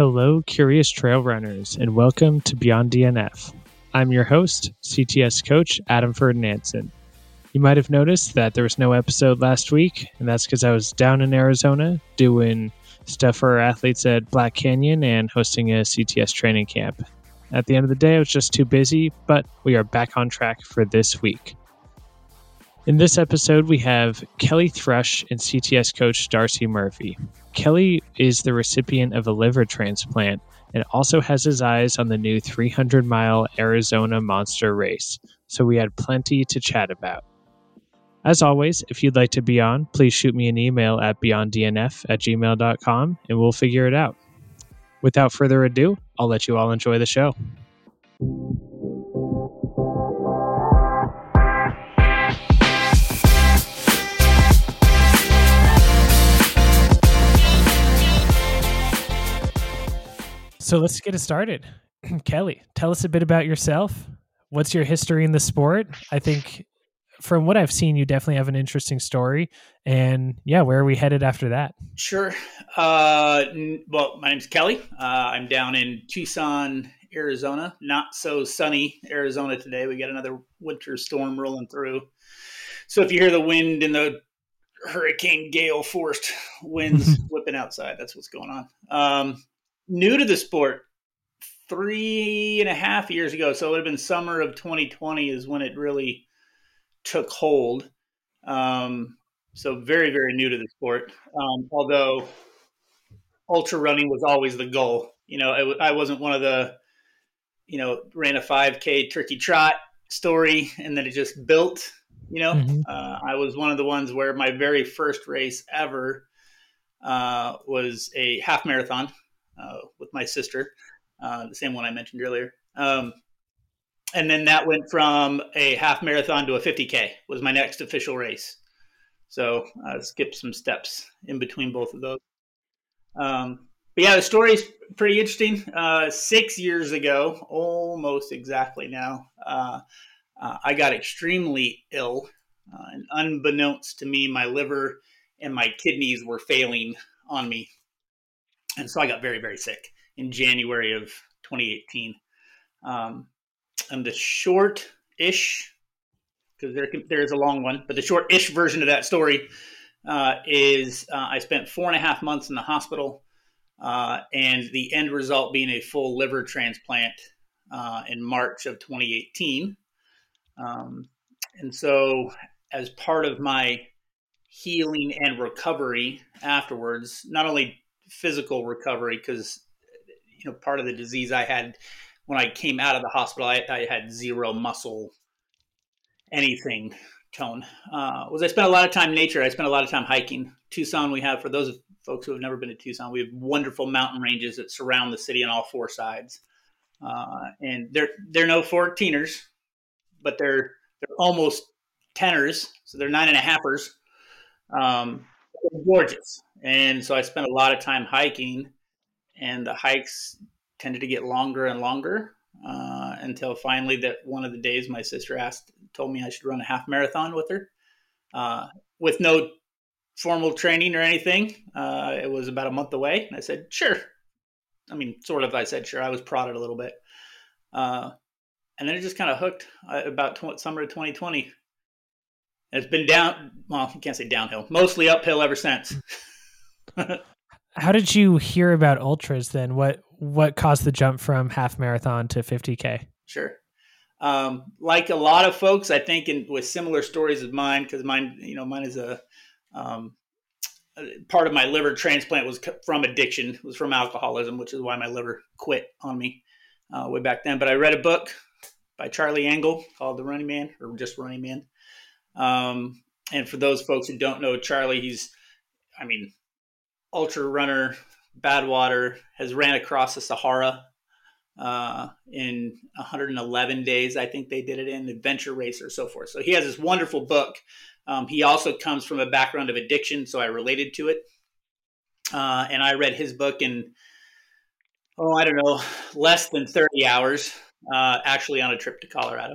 Hello, curious trail runners, and welcome to Beyond DNF. I'm your host, CTS coach Adam Ferdinandson. You might have noticed that there was no episode last week, and that's because I was down in Arizona doing stuff for our athletes at Black Canyon and hosting a CTS training camp. At the end of the day, I was just too busy, but we are back on track for this week. In this episode, we have Kelly Thrush and CTS coach Darcie Murphy. Kelly is the recipient of a liver transplant and also has his eyes on the new 300 mile Arizona Monster Race, so we had plenty to chat about. As always, if you'd like to be on, please shoot me an email at beyonddnf at gmail.com and we'll figure it out. Without further ado, I'll let you all enjoy the show. So let's get it started. Kelly, tell us a bit about yourself. What's your history in the sport? I think from what I've seen, you definitely have an interesting story. And yeah, where are we headed after that? Sure. Uh, well, my name's Kelly. Uh, I'm down in Tucson, Arizona. Not so sunny Arizona today. We got another winter storm rolling through. So if you hear the wind and the hurricane gale forced winds whipping outside, that's what's going on. Um, new to the sport three and a half years ago. So it would have been summer of 2020 is when it really took hold. Um, so very, very new to the sport. Um, although ultra running was always the goal. You know, I, I wasn't one of the, you know, ran a 5K turkey trot story and then it just built. You know, mm-hmm. uh, I was one of the ones where my very first race ever uh, was a half marathon with my sister, uh, the same one I mentioned earlier. Um, and then that went from a half marathon to a 50k was my next official race. So i uh, skipped some steps in between both of those. Um, but yeah the story's pretty interesting. Uh, six years ago almost exactly now uh, uh, i got extremely ill uh, and unbeknownst to me my liver and my kidneys were failing on me and so i got very very sick in january of 2018 um, and the short ish, because there there's a long one, but the short ish version of that story uh, is uh, I spent four and a half months in the hospital, uh, and the end result being a full liver transplant uh, in March of 2018. Um, and so, as part of my healing and recovery afterwards, not only physical recovery, because you know part of the disease I had when I came out of the hospital, I, I had zero muscle, anything tone. Uh, was I spent a lot of time in nature. I spent a lot of time hiking. Tucson, we have for those folks who have never been to Tucson, we have wonderful mountain ranges that surround the city on all four sides. Uh, and they're they're no 14ers, but they're they're almost teners, so they're nine and a halfers. Um, gorgeous, and so I spent a lot of time hiking, and the hikes tended to get longer and longer uh, until finally that one of the days my sister asked told me I should run a half marathon with her uh, with no formal training or anything. Uh, it was about a month away, and I said sure. I mean, sort of. I said sure. I was prodded a little bit, uh, and then it just kind of hooked uh, about summer of 2020. It's been down. Well, you can't say downhill. Mostly uphill ever since. How did you hear about ultras then? What what caused the jump from half marathon to 50k? Sure. Um, like a lot of folks, I think, in, with similar stories of mine, because mine, you know, mine is a um, part of my liver transplant was from addiction, was from alcoholism, which is why my liver quit on me uh, way back then. But I read a book by Charlie Engle called The Running Man, or just Running Man. Um, and for those folks who don't know Charlie, he's, I mean, ultra runner, Badwater, has ran across the Sahara uh, in 111 days. I think they did it in Adventure Racer, so forth. So he has this wonderful book. Um, he also comes from a background of addiction, so I related to it. Uh, and I read his book in, oh, I don't know, less than 30 hours, uh, actually on a trip to Colorado.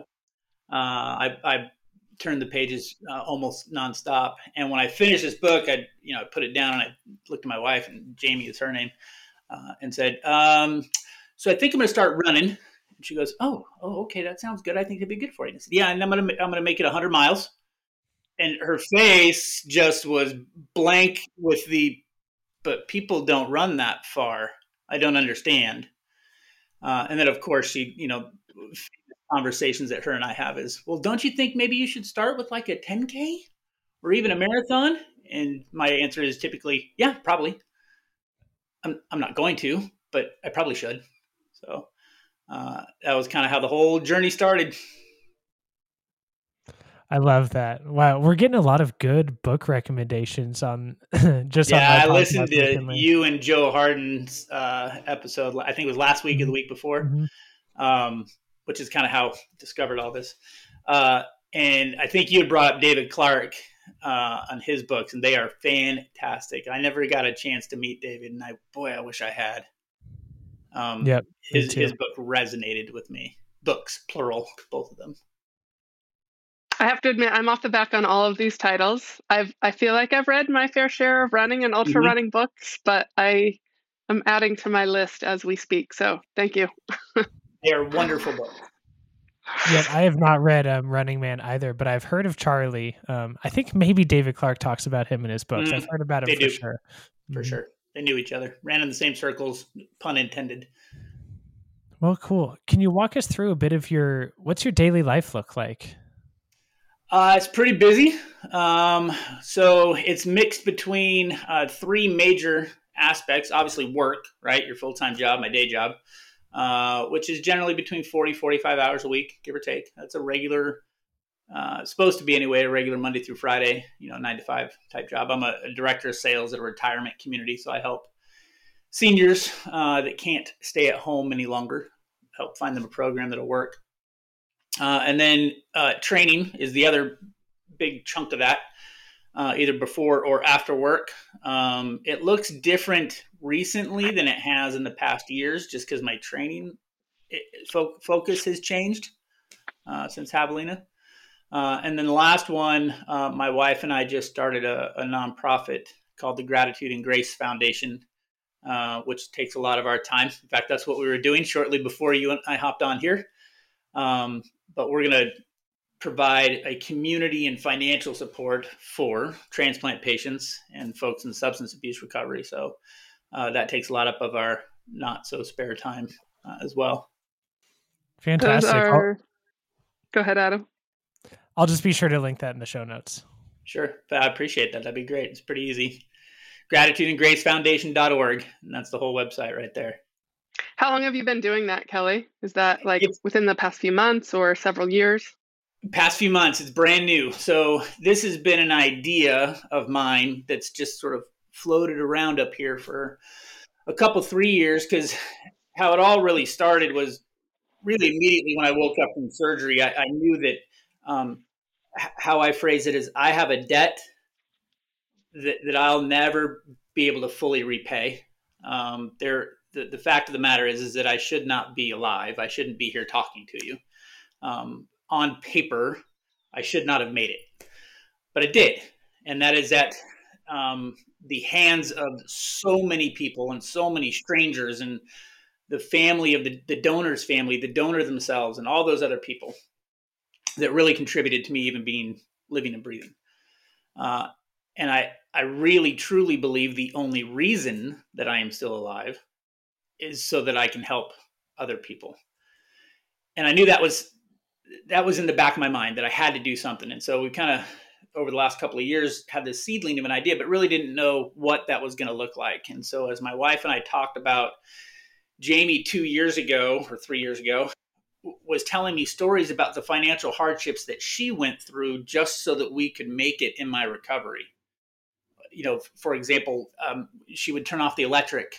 Uh, I, I turned the pages uh, almost nonstop. And when I finished this book, I you know I put it down and I looked at my wife and Jamie is her name. uh, and said, um, "So I think I'm going to start running." And she goes, "Oh, oh, okay, that sounds good. I think it'd be good for you." And I said, "Yeah, and I'm going to I'm going to make it 100 miles." And her face just was blank with the, but people don't run that far. I don't understand. Uh, and then, of course, she, you know, conversations that her and I have is, well, don't you think maybe you should start with like a 10K or even a marathon? And my answer is typically, yeah, probably. I'm, I'm not going to, but I probably should. So uh, that was kind of how the whole journey started. I love that. Wow, we're getting a lot of good book recommendations on just. Yeah, on I listened to recently. you and Joe Harden's uh, episode. I think it was last week mm-hmm. or the week before, mm-hmm. um, which is kind of how I discovered all this. Uh, and I think you had brought up David Clark uh, on his books, and they are fantastic. I never got a chance to meet David, and I boy, I wish I had. Um, yep, his his book resonated with me. Books, plural, both of them. I have to admit, I'm off the back on all of these titles. I've I feel like I've read my fair share of running and ultra mm-hmm. running books, but I am adding to my list as we speak. So thank you. they are wonderful books. Yeah, I have not read um, Running Man either, but I've heard of Charlie. Um, I think maybe David Clark talks about him in his books. Mm, I've heard about him for do. sure. For mm. sure. They knew each other, ran in the same circles, pun intended. Well, cool. Can you walk us through a bit of your what's your daily life look like? Uh, it's pretty busy. Um, so it's mixed between uh, three major aspects. Obviously, work, right? Your full time job, my day job, uh, which is generally between 40, 45 hours a week, give or take. That's a regular, uh, supposed to be anyway, a regular Monday through Friday, you know, nine to five type job. I'm a, a director of sales at a retirement community, so I help seniors uh, that can't stay at home any longer, help find them a program that'll work. Uh, and then uh, training is the other big chunk of that, uh, either before or after work. Um, it looks different recently than it has in the past years, just because my training it, fo- focus has changed uh, since Javelina. Uh, and then the last one, uh, my wife and I just started a, a, nonprofit called the Gratitude and Grace Foundation, which takes a lot of our time. In fact, that's what we were doing shortly before you and I hopped on here. Um, but we're going to provide a community and financial support for transplant patients and folks in substance abuse recovery. So uh, that takes a lot up of our not so spare time uh, as well. Fantastic. Are... Go ahead, Adam. I'll just be sure to link that in the show notes. Sure. I appreciate that. That'd be great. It's pretty easy. Gratitude and Grace Foundation.org. And that's the whole website right there. How long have you been doing that, Kelly? Is that like it's, within the past few months or several years? Past few months. It's brand new. So this has been an idea of mine that's just sort of floated around up here for a couple three years because how it all really started was really immediately when I woke up from surgery. I, I knew that um, how I phrase it is I have a debt that, that I'll never be able to fully repay. Um, there the, the fact of the matter is is that I should not be alive. I shouldn't be here talking to you. Um, on paper, I should not have made it, but I did, and that is at um, the hands of so many people and so many strangers and the family of the, the donor's family, the donor themselves, and all those other people that really contributed to me even being living and breathing. Uh, and I, I really truly believe the only reason that I am still alive is so that I can help other people. And I knew that was that was in the back of my mind that I had to do something. And so we kind of over the last couple of years had this seedling of an idea, but really didn't know what that was going to look like. And so as my wife and I talked about Jamie two years ago or three years ago was telling me stories about the financial hardships that she went through just so that we could make it in my recovery. You know, for example, um, she would turn off the electric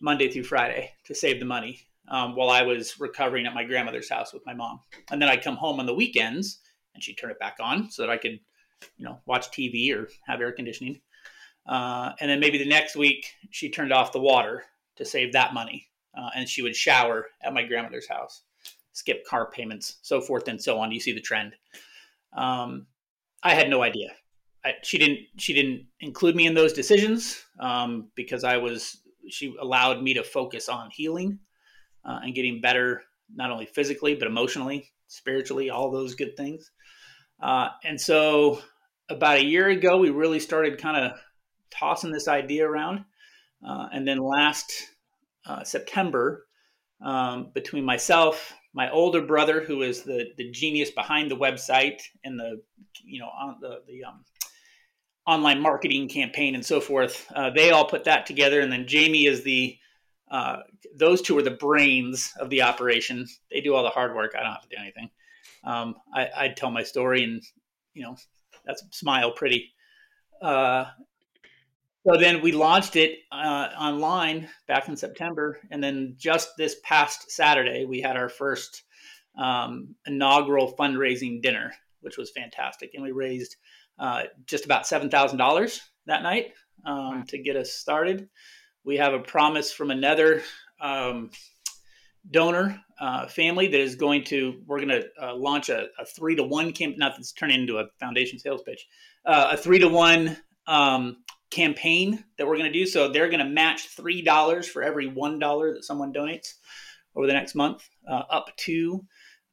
Monday through Friday to save the money um, while I was recovering at my grandmother's house with my mom. And then I'd come home on the weekends and she'd turn it back on so that I could, you know, watch TV or have air conditioning. Uh, and then maybe the next week she turned off the water to save that money. Uh, and she would shower at my grandmother's house, skip car payments, so forth and so on. You see the trend. Um, I had no idea. I, she didn't. She didn't include me in those decisions um, because I was she allowed me to focus on healing uh, and getting better, not only physically but emotionally, spiritually, all those good things. Uh, and so, about a year ago, we really started kind of tossing this idea around. Uh, and then last uh, September, um, between myself, my older brother, who is the the genius behind the website and the you know on the the um, online marketing campaign and so forth, uh, they all put that together. And then Jamie is the uh, those two are the brains of the operation. They do all the hard work. I don't have to do anything. Um, I, I'd tell my story and you know that's smile pretty. Uh, so then we launched it uh, online back in September, and then just this past Saturday we had our first um, inaugural fundraising dinner, which was fantastic, and we raised uh, just about seven thousand dollars that night um, to get us started. We have a promise from another um, donor uh, family that is going to. We're going to uh, launch a, a, three to one camp. Not that's turning into a foundation sales pitch. Uh, a three to one um, campaign that we're going to do. So they're going to match three dollars for every one dollar that someone donates over the next month, uh, up to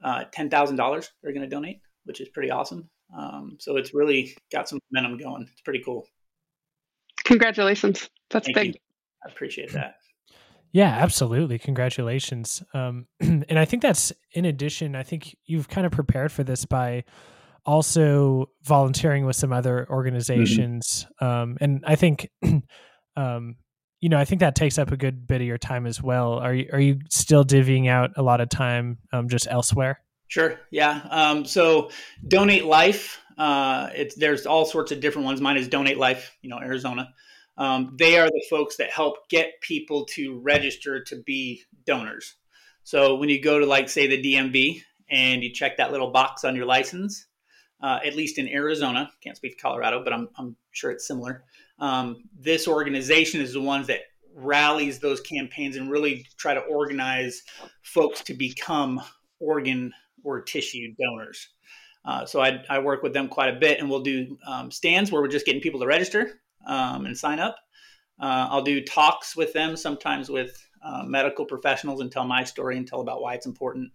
uh, ten thousand dollars. They're going to donate, which is pretty awesome. Um, so it's really got some momentum going. It's pretty cool. Congratulations! That's Thank big. You. I appreciate that. Yeah, absolutely. Congratulations. Um, and I think that's in addition. I think you've kind of prepared for this by also volunteering with some other mm-hmm. organizations. Mm-hmm. Um, and I think, um, you know, I think that takes up a good bit of your time as well. Are you are you still divvying out a lot of time um, just elsewhere? Sure. Yeah. Um, so Donate Life. Uh, it's there's all sorts of different ones. Mine is Donate Life. You know, Arizona. Um, they are the folks that help get people to register to be donors. So when you go to like say the DMV and you check that little box on your license, uh, at least in Arizona. Can't speak to Colorado, but I'm, I'm sure it's similar. Um, this organization is the ones that rallies those campaigns and really try to organize folks to become organ or tissue donors. Uh, so I, I, work with them quite a bit, and we'll do um, stands where we're just getting people to register um, and sign up. Uh, I'll do talks with them, sometimes with uh, medical professionals, and tell my story and tell about why it's important.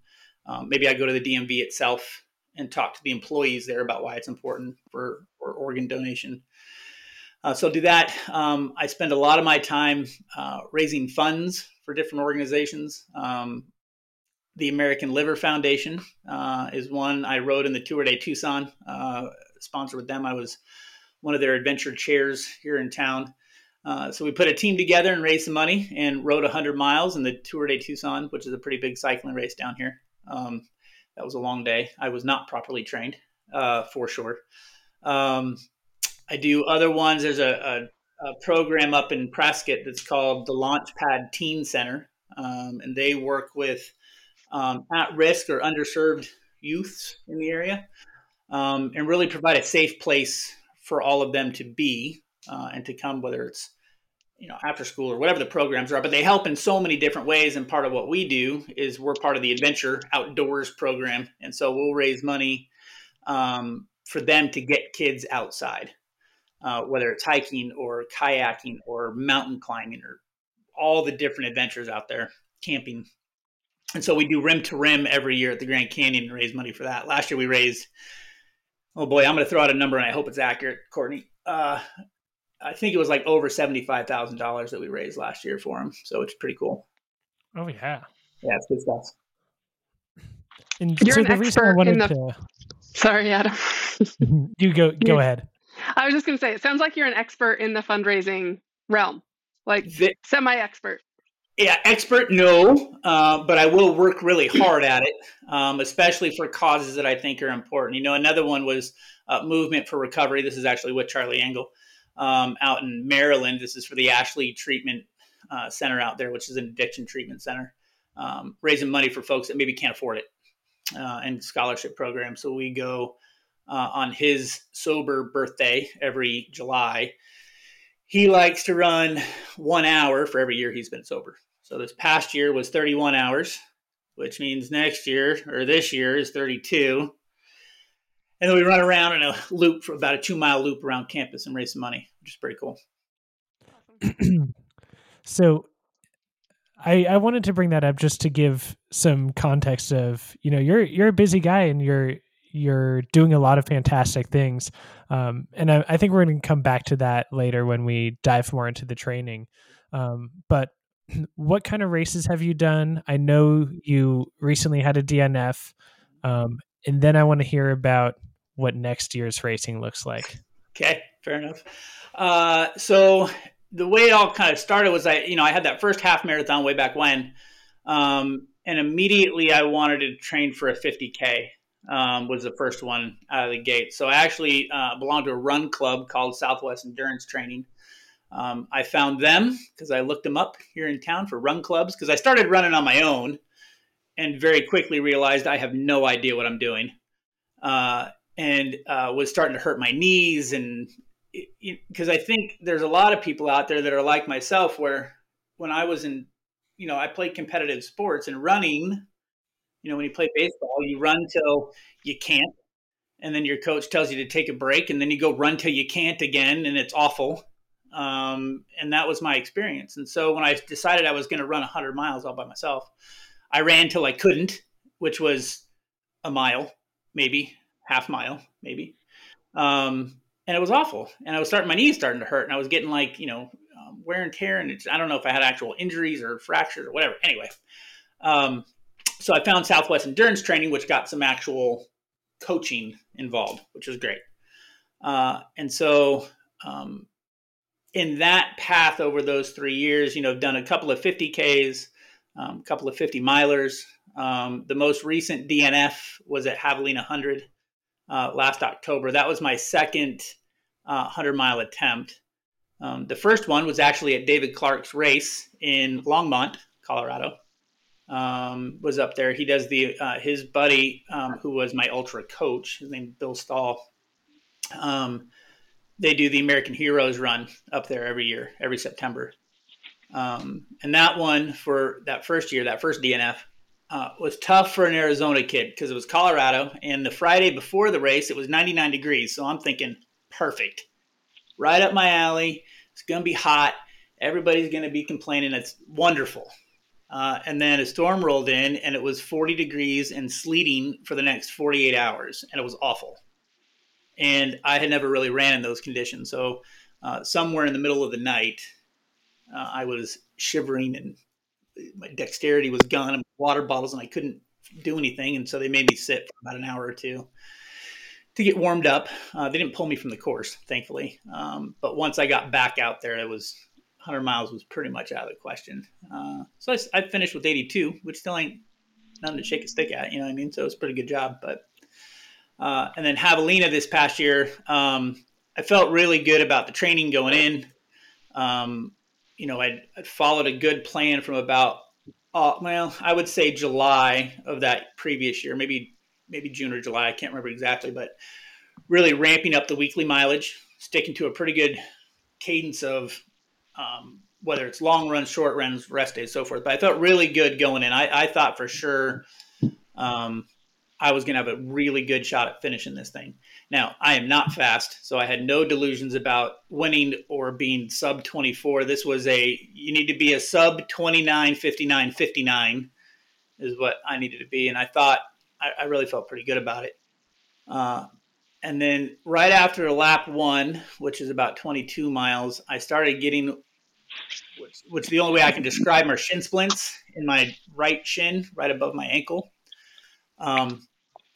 Um, maybe I go to the DMV itself and talk to the employees there about why it's important for, for organ donation. Uh, so do that. Um, I spend a lot of my time uh, raising funds for different organizations. Um, the American Liver Foundation uh, is one I wrote in the Tour de Tucson, uh, sponsored with them. I was one of their adventure chairs here in town. Uh, so we put a team together and raised some money and rode 100 miles in the Tour de Tucson, which is a pretty big cycling race down here. Um, that was a long day. I was not properly trained, uh, for sure. Um, I do other ones. There's a, a, a, program up in Prescott that's called the Launchpad Teen Center, um, and they work with um, at-risk or underserved youths in the area, um, and really provide a safe place for all of them to be uh, and to come, whether it's you know after school or whatever the programs are but they help in so many different ways. And part of what we do is we're part of the adventure outdoors program. And so we'll raise money um, for them to get kids outside uh, whether it's hiking or kayaking or mountain climbing or all the different adventures out there camping. And so we do rim to rim every year at the grand canyon and raise money for that. Last year we raised oh boy i'm going to throw out a number and i hope it's accurate courtney uh, I think it was like over seventy five thousand dollars that we raised last year for him. So it's pretty cool. Oh yeah, yeah, it's good stuff. And You're so an expert in the. To... Sorry, Adam. you go. Go yeah. ahead. I was just going to say, it sounds like you're an expert in the fundraising realm, like the... semi-expert. Yeah, expert, no, uh, but I will work really hard at it, um, especially for causes that I think are important. You know, another one was uh, movement for recovery. This is actually with Charlie Engle um, out in Maryland. This is for the Ashley Treatment uh, Center out there, which is an addiction treatment center, um, raising money for folks that maybe can't afford it uh, and scholarship program. So we go uh, on his sober birthday every July. He likes to run one hour for every year he's been sober. So this past year was 31 hours, which means next year or this year is 32 and then we run around in a loop for about a two mile loop around campus and raise some money, which is pretty cool. So I I wanted to bring that up just to give some context of you know you're you're a busy guy and you're you're doing a lot of fantastic things, um, and I, I think we're going to come back to that later when we dive more into the training. Um, but what kind of races have you done? I know you recently had a DNF, um, and then I want to hear about what next year's racing looks like. Okay, fair enough. Uh, so the way it all kind of started was I, you know, I had that first half marathon way back when, um, and immediately I wanted to train for a 50k. Um, was the first one out of the gate. So I actually uh, belonged to a run club called Southwest Endurance Training. Um, I found them because I looked them up here in town for run clubs because I started running on my own and very quickly realized I have no idea what I'm doing. Uh, and uh, was starting to hurt my knees and because I think there's a lot of people out there that are like myself, where when I was in, you know, I played competitive sports and running. You know, when you play baseball, you run till you can't, and then your coach tells you to take a break, and then you go run till you can't again, and it's awful. Um, and that was my experience. And so when I decided I was going to run 100 miles all by myself, I ran till I couldn't, which was a mile, maybe half mile, maybe. Um, and it was awful. And I was starting, my knees starting to hurt, and I was getting like, you know, um, wear and tear. And I don't know if I had actual injuries or fractures or whatever. Anyway, um, so I found Southwest Endurance Training, which got some actual coaching involved, which was great. Uh, and so, um, in that path over those three years, you know, I've done a couple of 50Ks, um, a couple of 50 milers. Um, the most recent DNF was at Javelina 100 uh, last October. That was my second uh, 100 mile attempt. Um, the first one was actually at David Clark's race in Longmont, Colorado. Um, was up there. He does the uh, his buddy um, who was my ultra coach. His name Bill Stahl. Um, they do the American Heroes run up there every year, every September. Um, and that one for that first year, that first DNF, uh, was tough for an Arizona kid because it was Colorado, and the Friday before the race it was 99 degrees. So I'm thinking perfect. Right up my alley. It's going to be hot. Everybody's going to be complaining. It's wonderful. Uh, and then a storm rolled in and it was 40 degrees and sleeting for the next 48 hours. And it was awful. And I had never really ran in those conditions. So uh, somewhere in the middle of the night, uh, I was shivering and my dexterity was gone and water bottles and I couldn't do anything. And so they made me sit for about an hour or two to get warmed up. Uh, they didn't pull me from the course, thankfully. Um, but once I got back out there, it was 100 miles was pretty much out of the question. Uh, so I, I, finished with 82, which still ain't nothing to shake a stick at, you know what I mean? So it was a pretty good job. But uh, and then Javelina this past year, um, I felt really good about the training going in. Um, you know, I'd, I'd, followed a good plan from about, uh, well, I would say July of that previous year, maybe maybe June or July. I can't remember exactly, but really ramping up the weekly mileage, sticking to a pretty good cadence of um, whether it's long runs, short runs, rest days, so forth. But I felt really good going in. I, I thought for sure um, I was going to have a really good shot at finishing this thing. Now, I am not fast, so I had no delusions about winning or being sub 24. This was a, you need to be a sub 29, 59, 59 is what I needed to be. And I thought I, I really felt pretty good about it. Uh, and then right after lap one, which is about 22 miles, I started getting, which, which the only way I can describe are shin splints in my right shin, right above my ankle. Um,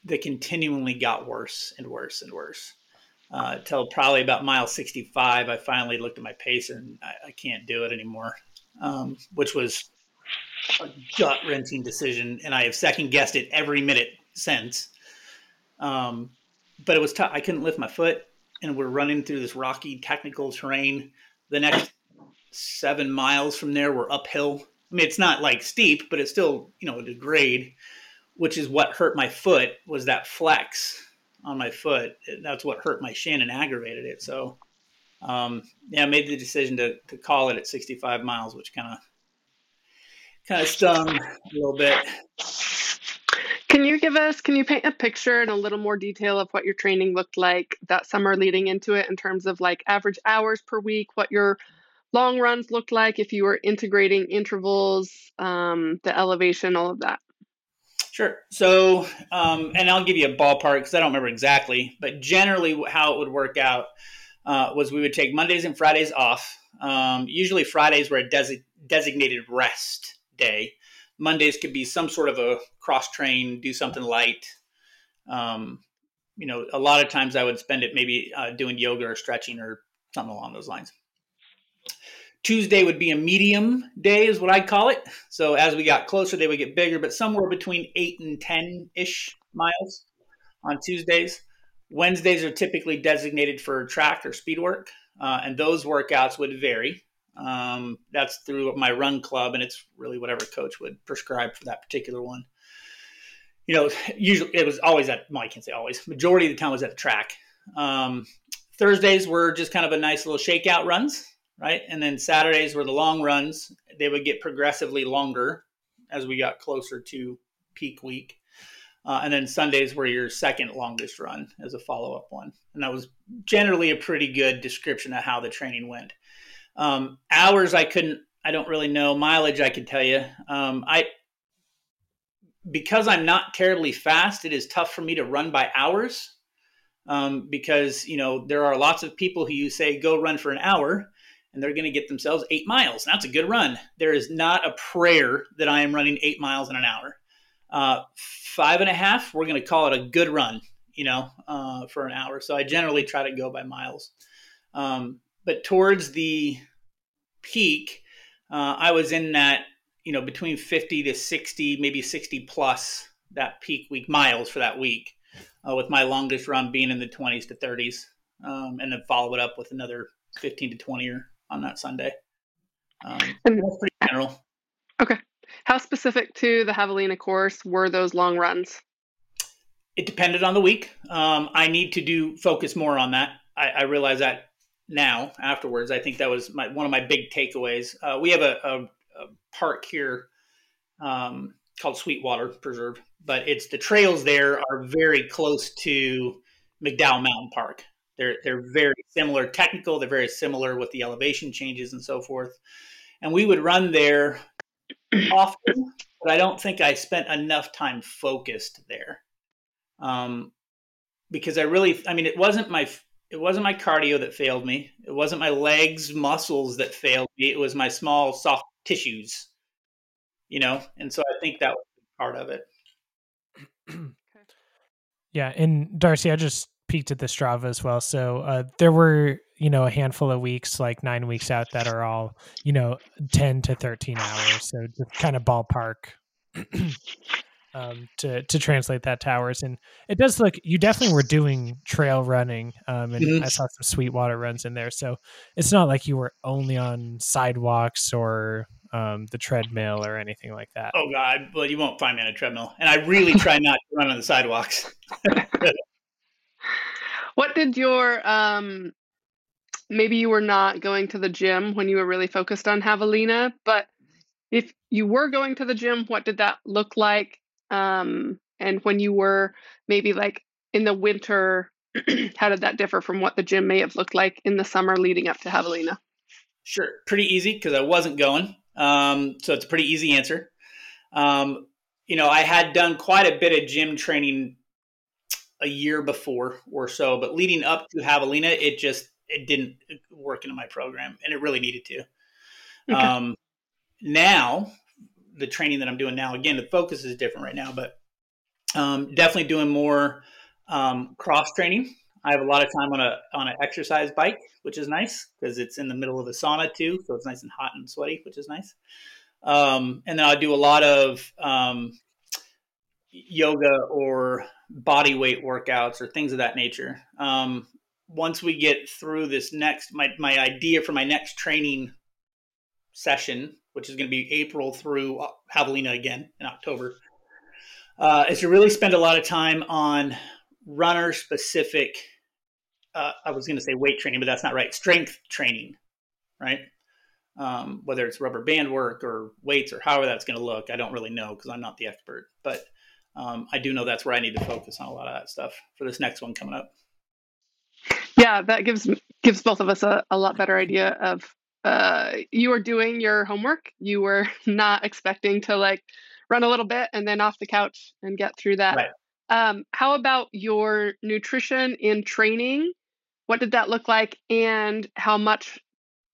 that continually got worse and worse and worse. Uh, till probably about mile 65, I finally looked at my pace and I, I can't do it anymore, um, which was a gut wrenching decision, and I have second guessed it every minute since. Um, but it was tough. I couldn't lift my foot, and we're running through this rocky, technical terrain. The next seven miles from there were uphill. I mean, it's not like steep, but it's still you know a grade, which is what hurt my foot was that flex on my foot. That's what hurt my shin and aggravated it. So, um, yeah, I made the decision to to call it at 65 miles, which kind of kind of stung a little bit. Can you give us, can you paint a picture in a little more detail of what your training looked like that summer leading into it in terms of like average hours per week, what your long runs looked like if you were integrating intervals, um, the elevation, all of that. Sure. So, um, and I'll give you a ballpark because I don't remember exactly, but generally how it would work out uh, was we would take Mondays and Fridays off. Um, usually Fridays were a des- designated rest day. Mondays could be some sort of a cross train, do something light. Um, you know, a lot of times I would spend it maybe uh, doing yoga or stretching or something along those lines. Tuesday would be a medium day, is what I'd call it. So as we got closer, they would get bigger, but somewhere between eight and 10 ish miles on Tuesdays. Wednesdays are typically designated for track or speed work, uh, and those workouts would vary. Um, that's through my run club, and it's really whatever coach would prescribe for that particular one. You know, usually it was always at, well, I can't say always, majority of the time was at the track. Um, Thursdays were just kind of a nice little shakeout runs right? And then Saturdays were the long runs. They would get progressively longer as we got closer to peak week. Uh, and then Sundays were your second longest run as a follow up one. And that was generally a pretty good description of how the training went. Um, hours, I couldn't, I don't really know. Mileage, I could tell you. Um, I, because I'm not terribly fast, it is tough for me to run by hours um, because, you know, there are lots of people who you say go run for an hour and they're going to get themselves eight miles. That's a good run. There is not a prayer that I am running eight miles in an hour. Uh, five and a half, we're going to call it a good run, you know, uh, for an hour. So I generally try to go by miles. Um, but towards the peak, uh, I was in that, you know, between 50 to 60, maybe 60 plus that peak week miles for that week, uh, with my longest run being in the 20s to 30s. Um, and then follow it up with another 15 to 20 or on that Sunday. Um, and that's pretty general. Okay. How specific to the Javelina course were those long runs? It depended on the week. Um, I need to do focus more on that. I, I, realize that now afterwards. I think that was my, one of my big takeaways. Uh, we have a, a, a park here um, called Sweetwater Preserve, but it's the trails there are very close to McDowell Mountain Park. They're they're very similar technical. They're very similar with the elevation changes and so forth. And we would run there often, but I don't think I spent enough time focused there. Um, because I really, I mean, it wasn't my it wasn't my cardio that failed me. It wasn't my legs muscles that failed me. It was my small soft tissues, you know. And so I think that was part of it. Yeah, and Darcie, I just peeked at the Strava as well. So uh, there were, you know, a handful of weeks, like nine weeks out, that are all, you know, 10 to 13 hours. So just kind of ballpark um, to, to translate that to hours. And it does look, you definitely were doing trail running. Um, and mm-hmm. I saw some Sweetwater runs in there. So it's not like you were only on sidewalks or um, the treadmill or anything like that. Oh God, well, you won't find me on a treadmill, and I really try not to run on the sidewalks. What did your um maybe you were not going to the gym when you were really focused on javelina, but if you were going to the gym, what did that look like? Um and when you were maybe like in the winter, how did that differ from what the gym may have looked like in the summer leading up to javelina? Sure, pretty easy because I wasn't going. Um, so it's a pretty easy answer. Um, you know, I had done quite a bit of gym training a year before or so, but leading up to Javelina, it just it didn't work into my program, and it really needed to. Okay. Um, now, the training that I'm doing now, again, the focus is different right now, but um, definitely doing more um, cross training. I have a lot of time on a on an exercise bike, which is nice because it's in the middle of a sauna too, so it's nice and hot and sweaty, which is nice. Um, and then I do a lot of um, yoga or body weight workouts or things of that nature. Um, once we get through this next, my, my idea for my next training session, which is going to be April through Javelina again in October, uh, is to really spend a lot of time on runner specific. Uh, I was going to say weight training, but that's not right. Strength training, right? Um, whether it's rubber band work or weights or however that's going to look, I don't really know because I'm not the expert. But um, I do know that's where I need to focus on a lot of that stuff for this next one coming up. Yeah, that gives gives both of us a, a lot better idea of uh, you were doing your homework. You were not expecting to like run a little bit and then off the couch and get through that. Right. Um, how about your nutrition in training? What did that look like, and how much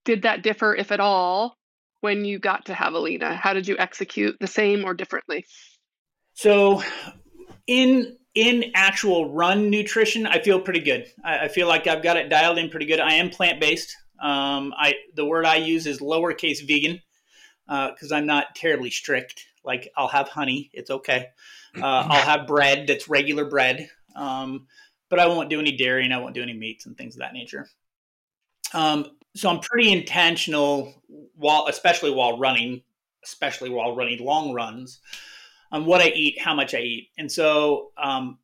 did that differ, if at all, when you got to Javelina? How did you execute the same or differently? So, in in actual run nutrition, I feel pretty good. I, I feel like I've got it dialed in pretty good. I am plant based. Um, I the word I use is lowercase vegan because uh, I'm not terribly strict. Like I'll have honey, it's okay. Uh, I'll have bread that's regular bread, um, but I won't do any dairy and I won't do any meats and things of that nature. Um, so I'm pretty intentional while, especially while running, especially while running long runs, on what I eat, how much I eat, and so um,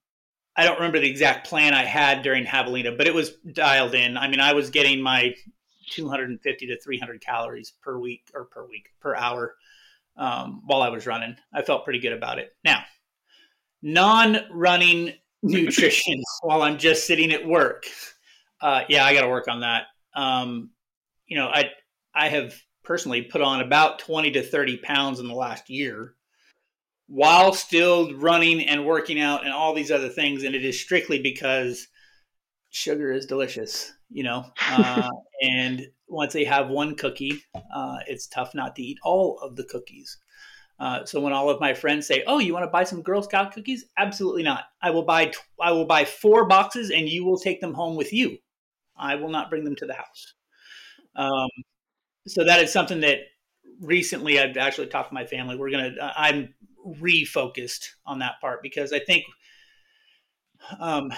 I don't remember the exact plan I had during Javelina, but it was dialed in. I mean, I was getting my 250 to 300 calories per week or per week per hour um, while I was running. I felt pretty good about it. Now, non-running nutrition while I'm just sitting at work. Uh, yeah, I got to work on that. Um, you know, I I have personally put on about 20 to 30 pounds in the last year while still running and working out and all these other things, and it is strictly because sugar is delicious, you know. Uh, and once they have one cookie, uh, it's tough not to eat all of the cookies. Uh, so when all of my friends say, "Oh, you want to buy some Girl Scout cookies?" Absolutely not. I will buy I will buy four boxes, and you will take them home with you. I will not bring them to the house. Um, so that is something that recently I've actually talked to my family. We're gonna I'm refocused on that part because I think um,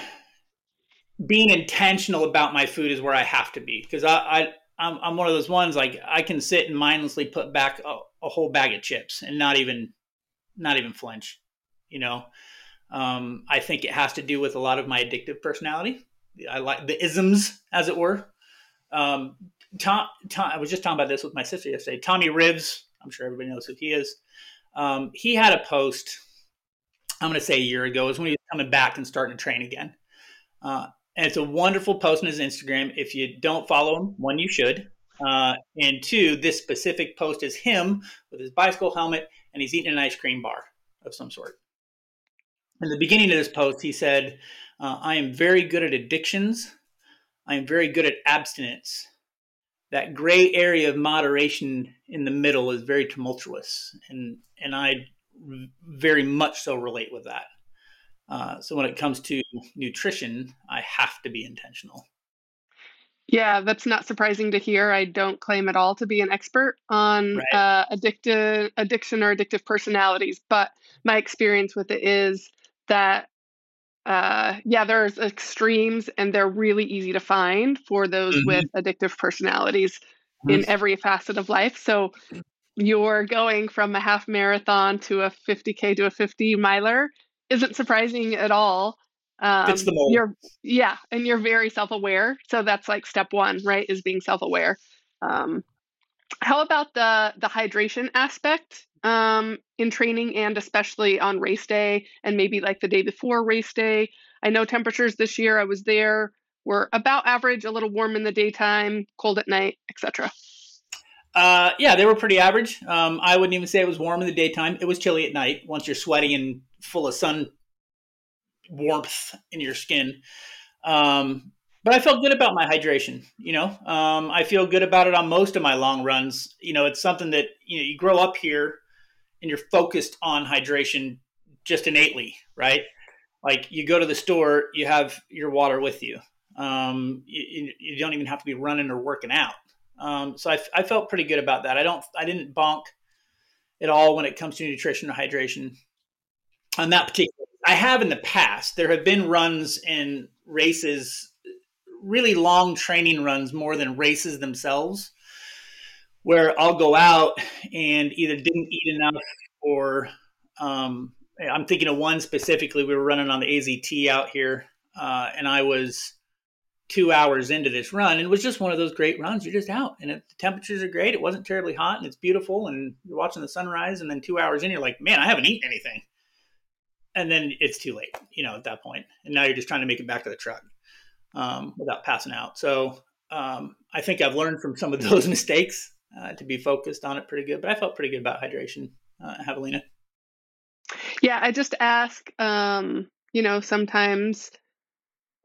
being intentional about my food is where I have to be because I, I I'm, I'm one of those ones like I can sit and mindlessly put back a, a whole bag of chips and not even not even flinch, you know. Um, I think it has to do with a lot of my addictive personality. I like the isms, as it were. Um, Tom, Tom, I was just talking about this with my sister yesterday. Tommy Rivs, I'm sure everybody knows who he is. Um, he had a post, I'm going to say a year ago, is when he was coming back and starting to train again. Uh, and it's a wonderful post on his Instagram. If you don't follow him, one, you should. Uh, and two, this specific post is him with his bicycle helmet and he's eating an ice cream bar of some sort. In the beginning of this post, he said, uh, I am very good at addictions. I am very good at abstinence. That gray area of moderation in the middle is very tumultuous. And, and I very much so relate with that. Uh, so when it comes to nutrition, I have to be intentional. Yeah, that's not surprising to hear. I don't claim at all to be an expert on right. uh, addictive addiction or addictive personalities, but my experience with it is that uh, yeah, there's extremes and they're really easy to find for those mm-hmm. with addictive personalities mm-hmm. in every facet of life. So you're going from a half marathon to a 50k to a 50 miler isn't surprising at all. Um, Fits the mold. You're yeah, and you're very self aware. So that's like step one, right? Is being self aware. Um, how about the the hydration aspect um, in training and especially on race day and maybe like the day before race day? I know temperatures this year. I was there were about average, a little warm in the daytime, cold at night, etc. Uh, yeah, they were pretty average. Um, I wouldn't even say it was warm in the daytime. It was chilly at night once you're sweaty and full of sun warmth in your skin. Um, but I felt good about my hydration. You know, um, I feel good about it on most of my long runs. You know, it's something that you know you grow up here and you're focused on hydration just innately, right? Like you go to the store, you have your water with you. Um, you, you, don't even have to be running or working out. Um, so I, I felt pretty good about that. I don't, I didn't bonk at all when it comes to nutrition or hydration on that particular. I have in the past. There have been runs and races, really long training runs more than races themselves, where I'll go out and either didn't eat enough or um, I'm thinking of one specifically. We were running on the AZT out here, uh, and I was two hours into this run, and it was just one of those great runs. You're just out, and it, the temperatures are great. It wasn't terribly hot, and it's beautiful, and you're watching the sunrise. And then two hours in, you're like, man, I haven't eaten anything and then it's too late, you know, at that point. And now you're just trying to make it back to the truck um, without passing out. So um, I think I've learned from some of those mistakes uh, to be focused on it pretty good. But I felt pretty good about hydration, uh, Javelina. Yeah, I just ask, um, you know, sometimes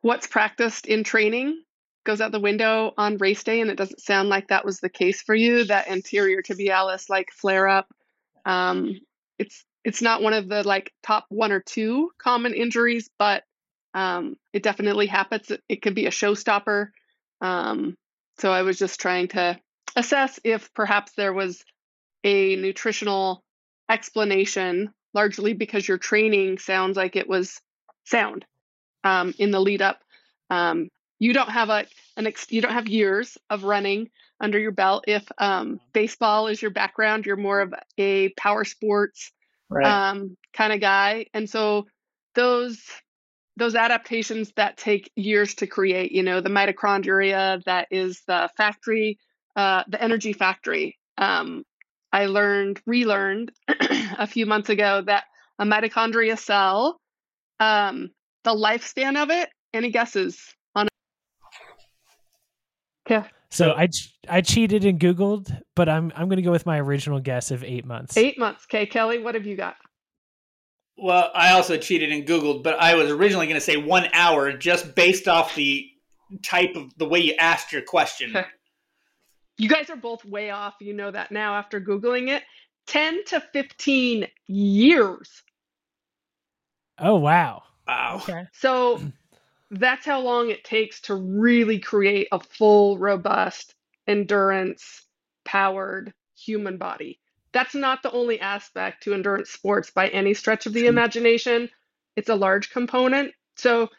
what's practiced in training goes out the window on race day, and it doesn't sound like that was the case for you. That anterior tibialis like flare up. Um, it's it's not one of the like top one or two common injuries, but um, it definitely happens. It, it could be a showstopper. Um, so I was just trying to assess if perhaps there was a nutritional explanation, largely because your training sounds like it was sound um, in the lead up. Um, you don't have a an ex- you don't have years of running under your belt. If um, baseball is your background, you're more of a power sports right. um, kind of guy, and so those those adaptations that take years to create. You know, the mitochondria that is the factory, uh, the energy factory. Um, I learned, relearned a few months ago that a mitochondria cell, um, the lifespan of it. Any guesses on? Yeah. So I I cheated and Googled, but I'm I'm going to go with my original guess of eight months. Eight months. Okay, Kelly, what have you got? Well, I also cheated and Googled, but I was originally going to say one hour just based off the type of the way you asked your question. You guys are both way off. You know that now after Googling it. 10 to 15 years. Oh, wow. Wow. Okay. So that's how long it takes to really create a full, robust, endurance powered human body. That's not the only aspect to endurance sports by any stretch of the imagination. It's a large component. So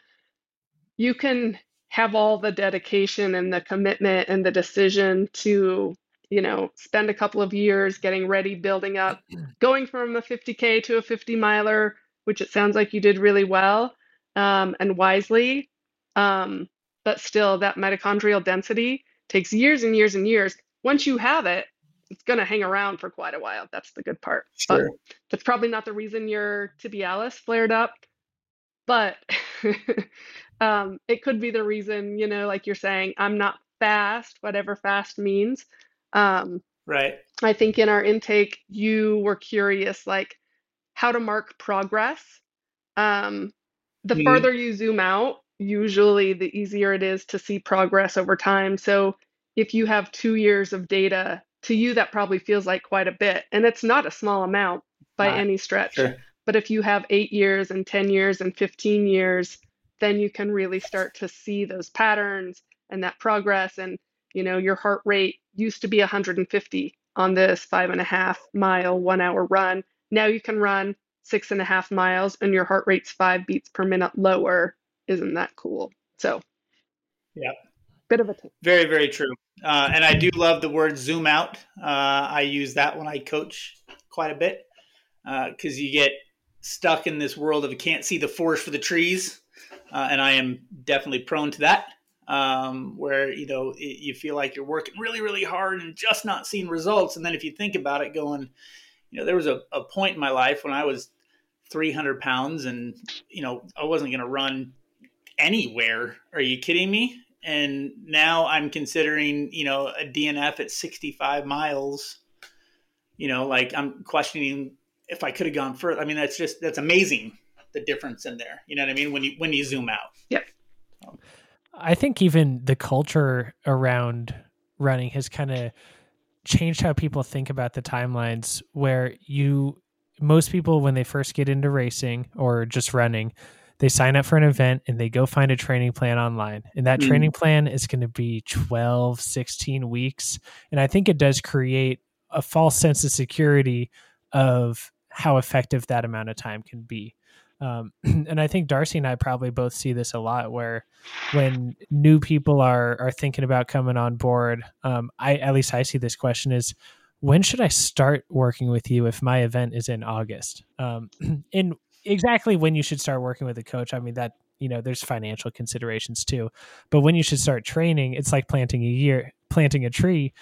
you can have all the dedication and the commitment and the decision to, you know, spend a couple of years getting ready, building up, going from a 50K to a 50 miler, which it sounds like you did really well um, and wisely. Um, but still, that mitochondrial density takes years and years and years. Once you have it, it's going to hang around for quite a while. That's the good part. Sure. But that's probably not the reason your tibialis flared up, but um, it could be the reason, you know, like you're saying, I'm not fast, whatever fast means. Um, right. I think in our intake, you were curious, like how to mark progress. Um, the mm. farther you zoom out, usually the easier it is to see progress over time. So if you have two years of data to you that probably feels like quite a bit and it's not a small amount by not, any stretch sure. but if you have 8 years and 10 years and 15 years then you can really start to see those patterns and that progress and you know your heart rate used to be 150 on this five and a half mile one hour run now you can run six and a half miles and your heart rate's five beats per minute lower isn't that cool so yeah bit of a tip. very very true uh, and I do love the word zoom out. Uh, I use that when I coach quite a bit because uh, you get stuck in this world of you can't see the forest for the trees. Uh, and I am definitely prone to that, um, where you know it, you feel like you're working really, really hard and just not seeing results. And then if you think about it, going, you know, there was a, a point in my life when I was 300 pounds, and you know, I wasn't going to run anywhere. Are you kidding me? and now I'm considering, you know, a DNF at 65 miles. You know, like I'm questioning if I could have gone further. I mean, that's just that's amazing the difference in there. You know what I mean? When you when you zoom out. Yep. I think even the culture around running has kind of changed how people think about the timelines where you most people when they first get into racing or just running they sign up for an event and they go find a training plan online and that mm. training plan is going to be 12 16 weeks and i think it does create a false sense of security of how effective that amount of time can be um, and i think darcie and i probably both see this a lot where when new people are are thinking about coming on board um, i at least i see this question is when should I start working with you if my event is in August? Um, and exactly when you should start working with a coach. I mean that you know there's financial considerations too, but when you should start training, it's like planting a year, planting a tree.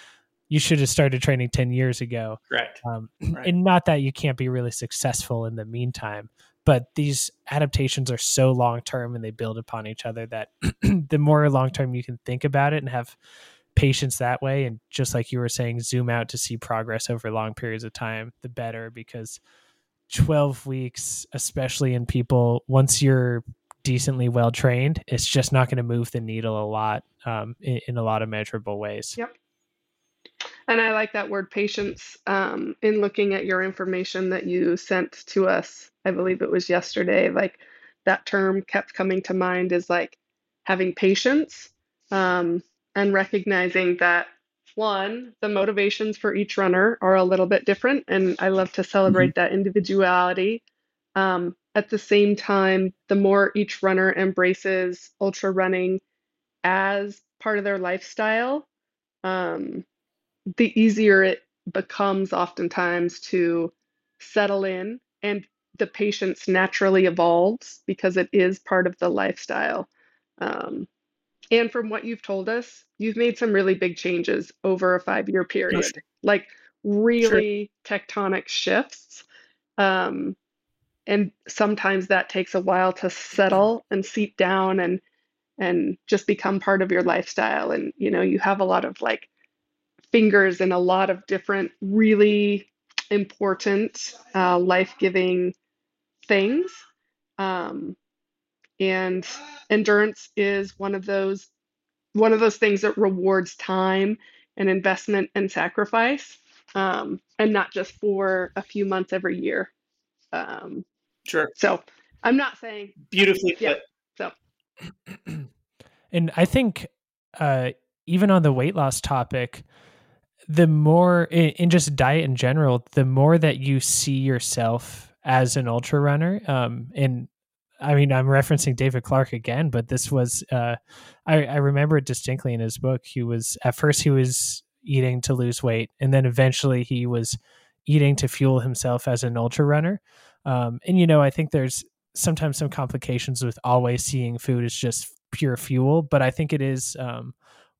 You should have started training ten years ago. Correct. Um, right. And not that you can't be really successful in the meantime, but these adaptations are so long term and they build upon each other that the more long term you can think about it and have patience that way and just like you were saying zoom out to see progress over long periods of time the better because 12 weeks especially in people once you're decently well trained it's just not going to move the needle a lot um, in, in, a lot of measurable ways. Yep and i like that word patience um, in looking at your information that you sent to us i believe it was yesterday like that term kept coming to mind is like having patience um, and recognizing that one, the motivations for each runner are a little bit different, and I love to celebrate mm-hmm. that individuality. Um, at the same time, the more each runner embraces ultra running as part of their lifestyle, um, the easier it becomes oftentimes to settle in, and the patience naturally evolves because it is part of the lifestyle. Um, and from what you've told us, you've made some really big changes over a five year period, sure. like really sure. tectonic shifts. Um, and sometimes that takes a while to settle and seep down and and just become part of your lifestyle and you know you have a lot of like fingers in a lot of different really important uh, life-giving things. Um, and endurance is one of those one of those things that rewards time and investment and sacrifice um, and not just for a few months every year. Um, sure. so i'm not saying beautifully yeah, so. And i think uh, even on the weight loss topic the more in, just diet in general the more that you see yourself as an ultra runner um, and I mean, I'm referencing David Clark again, but this was uh, I, I remember it distinctly in his book. He was at first he was eating to lose weight, and then eventually he was eating to fuel himself as an ultra runner. Um, and you know, I think there's sometimes some complications with always seeing food as just pure fuel, but I think it is um,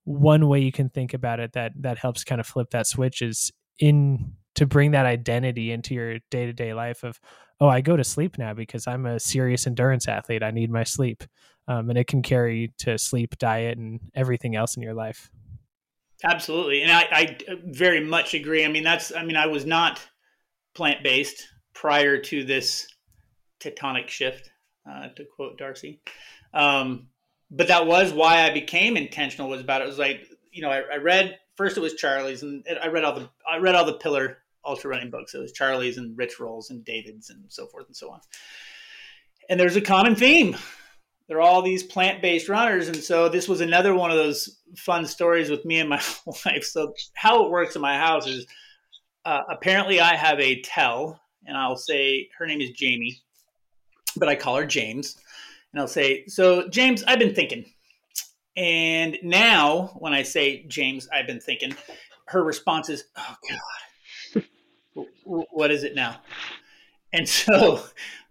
one way you can think about it that that helps kind of flip that switch is in to bring that identity into your day to day life of oh, I go to sleep now because I'm a serious endurance athlete. I need my sleep. Um, and it can carry to sleep, diet, and everything else in your life. Absolutely. And I, I very much agree. I mean, that's, I mean, I was not plant based prior to this tectonic shift, uh, to quote Darcie. Um, but that was why I became intentional was about it. was like, you know, I, I read first it was Charlie's and I read all the, I read all the pillar ultra running books. It was Charlie's and Rich Roll's and David's and so forth and so on. And there's a common theme. They're all these plant based runners. And so this was another one of those fun stories with me and my wife. So, how it works in my house is uh, apparently I have a tell, and I'll say her name is Jamie, but I call her James. And I'll say, So, James, I've been thinking. And now, when I say, James, I've been thinking, her response is, Oh, God what is it now? And so,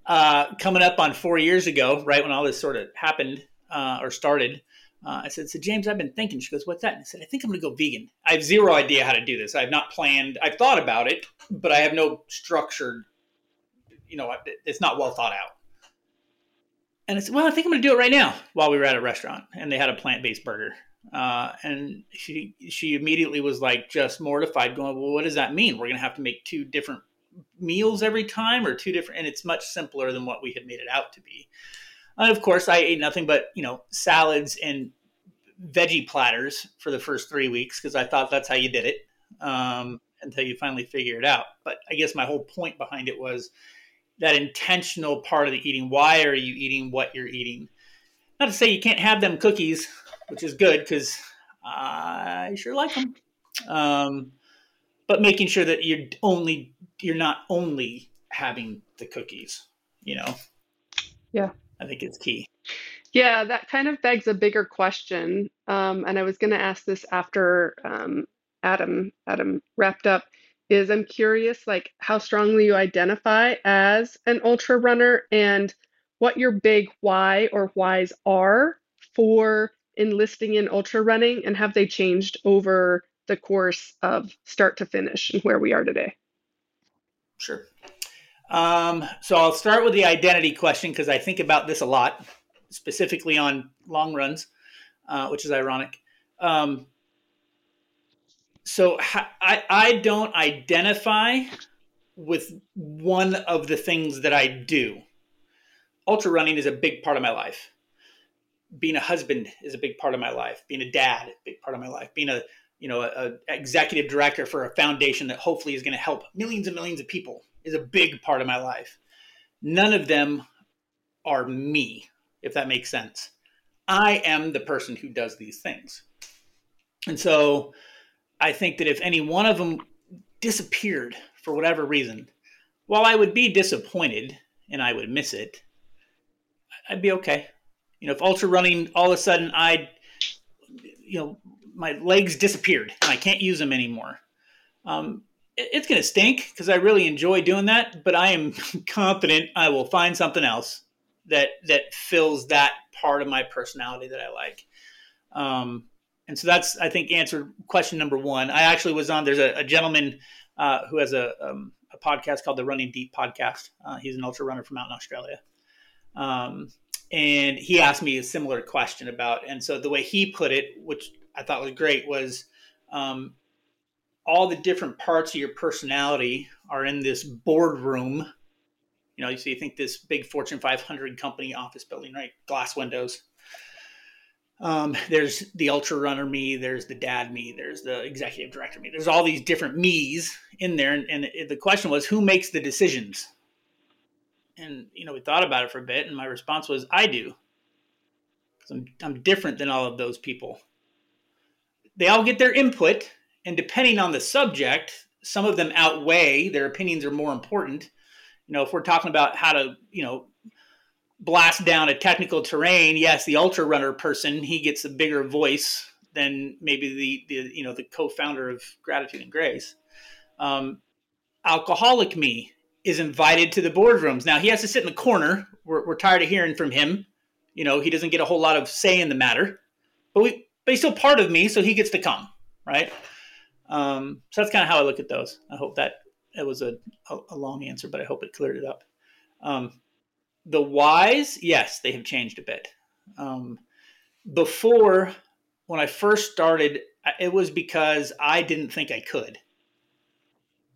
uh, coming up on four years ago, right when all this sort of happened uh, or started, uh, I said, "So James, I've been thinking." She goes, "What's that?" And I said, "I think I'm going to go vegan. I have zero idea how to do this. I've not planned. I've thought about it, but I have no structured. You know, it's not well thought out." And I said, "Well, I think I'm going to do it right now." While we were at a restaurant, and they had a plant-based burger, uh, and she she immediately was like just mortified, going, "Well, what does that mean? We're going to have to make two different meals every time, or two different?" And it's much simpler than what we had made it out to be. And of course, I ate nothing but you know salads and veggie platters for the first three weeks because I thought that's how you did it um, until you finally figure it out. But I guess my whole point behind it was that intentional part of the eating. Why are you eating what you're eating? Not to say you can't have them cookies which is good because I sure like them. Um, but making sure that you're only you're not only having the cookies, you know. Yeah, I think it's key. Yeah, that kind of begs a bigger question, um, and I was going to ask this after um, Adam Adam wrapped up. Is I'm curious, like how strongly you identify as an ultra runner and what your big why or whys are for enlisting in ultra running and have they changed over the course of start to finish and where we are today? Sure. Um, so I'll start with the identity question because I think about this a lot, specifically on long runs, uh, which is ironic. Um, so I, I don't identify with one of the things that I do. Ultra running is a big part of my life. Being a husband is a big part of my life. Being a dad, a big part of my life. Being a you know a, a executive director for a foundation that hopefully is going to help millions and millions of people is a big part of my life. None of them are me, if that makes sense. I am the person who does these things. And so I think that if any one of them disappeared for whatever reason, while I would be disappointed and I would miss it, I'd be okay. You know, if ultra running all of a sudden I, you know, my legs disappeared and I can't use them anymore. Um, it's going to stink because I really enjoy doing that, but I am confident I will find something else that that fills that part of my personality that I like. Um, and so that's I think answered question number one. I actually was on. There's a, a gentleman uh, who has a, um, a podcast called the Running Deep podcast. Uh, he's an ultra runner from out in Australia. Um, and he asked me a similar question about, and so the way he put it, which I thought was great, was um, all the different parts of your personality are in this boardroom. You know, see, you think this big Fortune 500 company office building, right? Glass windows. Um, there's the ultra runner me, there's the dad me, there's the executive director me. There's all these different me's in there, and, and the question was, who makes the decisions? And you know, we thought about it for a bit, and my response was, I do, because I'm I'm different than all of those people. They all get their input, and depending on the subject, some of them outweigh their opinions are more important. You know, if we're talking about how to, you know, blast down a technical terrain, yes, the ultra runner person he gets a bigger voice than maybe the, the you know the co-founder of Gratitude and Grace. Um, alcoholic me is invited to the boardrooms. Now he has to sit in the corner. We're, we're tired of hearing from him. You know, he doesn't get a whole lot of say in the matter, but we but he's still part of me, so he gets to come, right? Um, so that's kind of how I look at those. I hope that it was a, a, a long answer, but I hope it cleared it up. Um, the whys, yes, they have changed a bit. Um, before, when I first started, it was because I didn't think I could,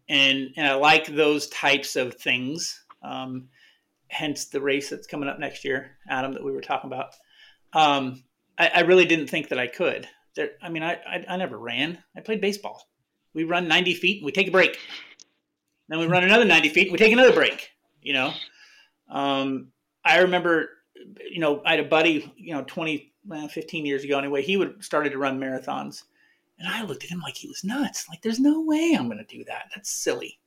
and and I like those types of things. Um, hence the race that's coming up next year, Adam, that we were talking about. Um, I, I, really didn't think that I could. There, I mean, I, I, I never ran. I played baseball. We run 90 feet we take a break. Then we run another 90 feet we take another break. You know, um, I remember, you know, I had a buddy, you know, 20, 15 years ago anyway, he would started to run marathons. And I looked at him like he was nuts. Like, there's no way I'm going to do that. That's silly.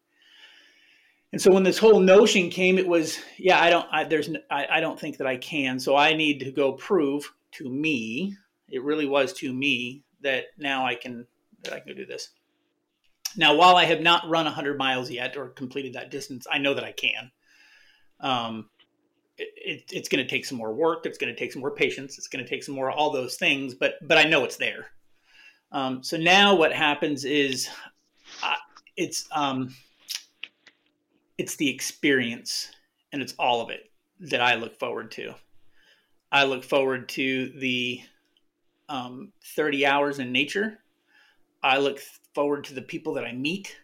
And so when this whole notion came, it was, yeah, I don't, I, there's, I, I don't think that I can. So I need to go prove to me, it really was to me that now I can, that I can do this. Now, while I have not run 100 miles yet or completed that distance, I know that I can. Um, it, it's going to take some more work. It's going to take some more patience. It's going to take some more all those things, but but I know it's there. Um, so now what happens is, uh, it's um, it's the experience, and it's all of it that I look forward to. I look forward to the um, 30 hours in nature. I look forward to the people that I meet.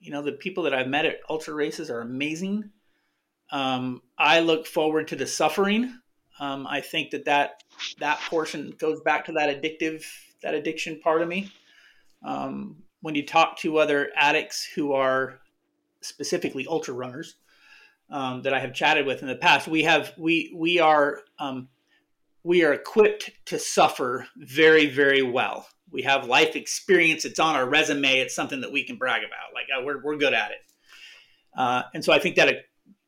You know, the people that I've met at ultra races are amazing. Um, I look forward to the suffering. Um, I think that, that that portion goes back to that addictive, that addiction part of me. Um, when you talk to other addicts who are specifically ultra runners um, that I have chatted with in the past, we have we we are um, we are equipped to suffer very very well. We have life experience. It's on our resume. It's something that we can brag about. Like uh, we're we're good at it. Uh, and so I think that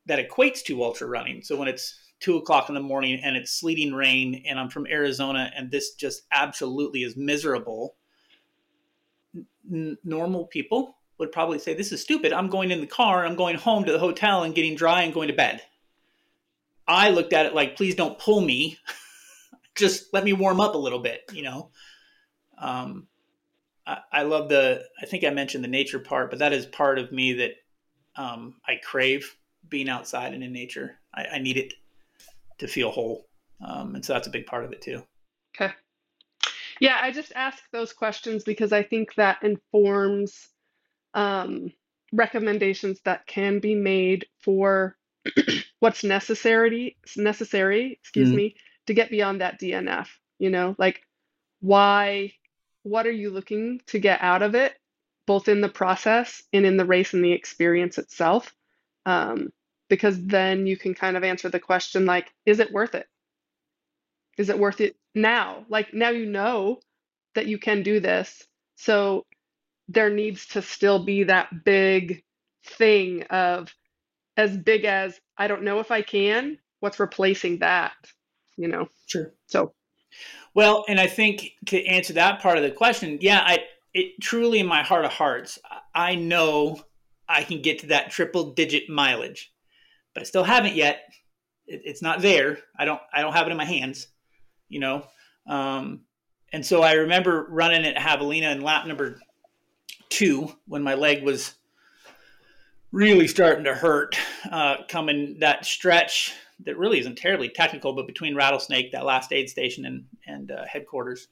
that equates to ultra running. So when it's two o'clock in the morning and it's sleeting rain and I'm from Arizona and this just absolutely is miserable, n- normal people would probably say, This is stupid. I'm going in the car, I'm going home to the hotel and getting dry and going to bed. I looked at it like, Please don't pull me. just let me warm up a little bit, you know? Um, I, love the, I think I mentioned the nature part, but that is part of me that um, I crave being outside and in nature. I, I need it to feel whole, um, and so that's a big part of it too. Okay. Yeah, I just ask those questions because I think that informs um, recommendations that can be made for what's necessary necessary, excuse mm-hmm. me, to get beyond that DNF. You know, like why what are you looking to get out of it, both in the process and in the race and the experience itself? Um, because then you can kind of answer the question like, is it worth it? Is it worth it now? Like now you know that you can do this. So there needs to still be that big thing of as big as I don't know if I can, what's replacing that, you know? Sure. So, well, and I think to answer that part of the question, yeah, I, it truly in my heart of hearts, I know I can get to that triple digit mileage, but I still haven't yet. It, it's not there. I don't, I don't have it in my hands, you know? Um, and so I remember running at Javelina in lap number two when my leg was really starting to hurt uh, coming that stretch that really isn't terribly technical, but between Rattlesnake, that last aid station, and and uh, headquarters,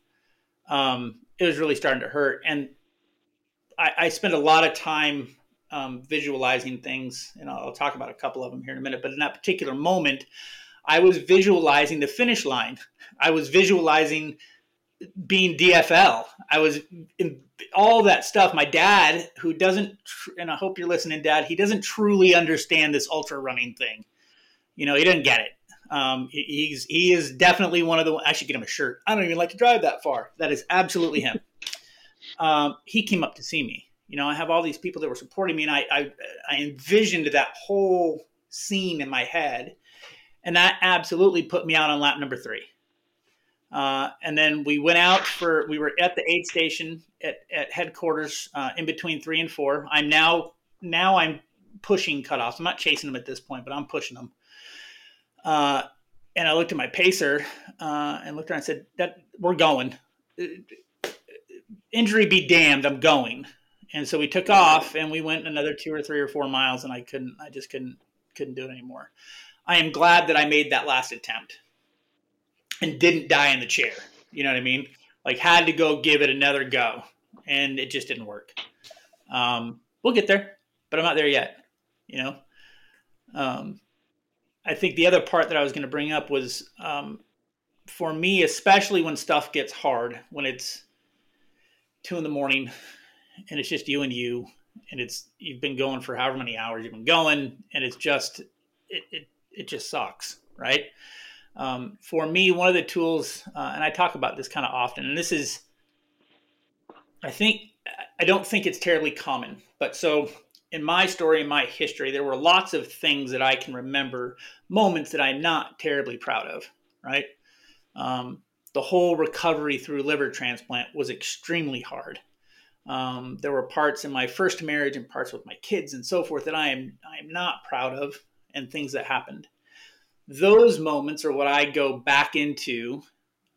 um, it was really starting to hurt. And I, I spent a lot of time um, visualizing things, and I'll, I'll talk about a couple of them here in a minute. But in that particular moment, I was visualizing the finish line. I was visualizing being DFL. I was in all that stuff. My dad, who doesn't, and I hope you're listening, Dad, he doesn't truly understand this ultra running thing. You know, he doesn't get it. Um, he's he is definitely one of the. I should get him a shirt. I don't even like to drive that far. That is absolutely him. um, he came up to see me. You know, I have all these people that were supporting me, and I, I I envisioned that whole scene in my head, and that absolutely put me out on lap number three. Uh, and then we went out for, we were at the aid station at, at headquarters uh, in between three and four. I'm now, now I'm pushing cutoffs. I'm not chasing them at this point, but I'm pushing them. Uh, and I looked at my pacer uh, and looked her and said, that we're going. Injury be damned, I'm going. And so we took off and we went another two or three or four miles and I couldn't, I just couldn't, couldn't do it anymore. I am glad that I made that last attempt and didn't die in the chair. You know what I mean? Like had to go give it another go, and it just didn't work. Um, we'll get there, but I'm not there yet. You know, um, I think the other part that I was going to bring up was um, for me, especially when stuff gets hard, when it's two in the morning and it's just you and you, and it's you've been going for however many hours you've been going, and it's just it it, it just sucks, right? Um, for me, one of the tools, uh, and I talk about this kind of often, and this is, I think, I don't think it's terribly common, but so in my story, in my history, there were lots of things that I can remember, moments that I'm not terribly proud of, right? Um, the whole recovery through liver transplant was extremely hard. Um, there were parts in my first marriage and parts with my kids and so forth that I am I am not proud of, and things that happened those moments are what I go back into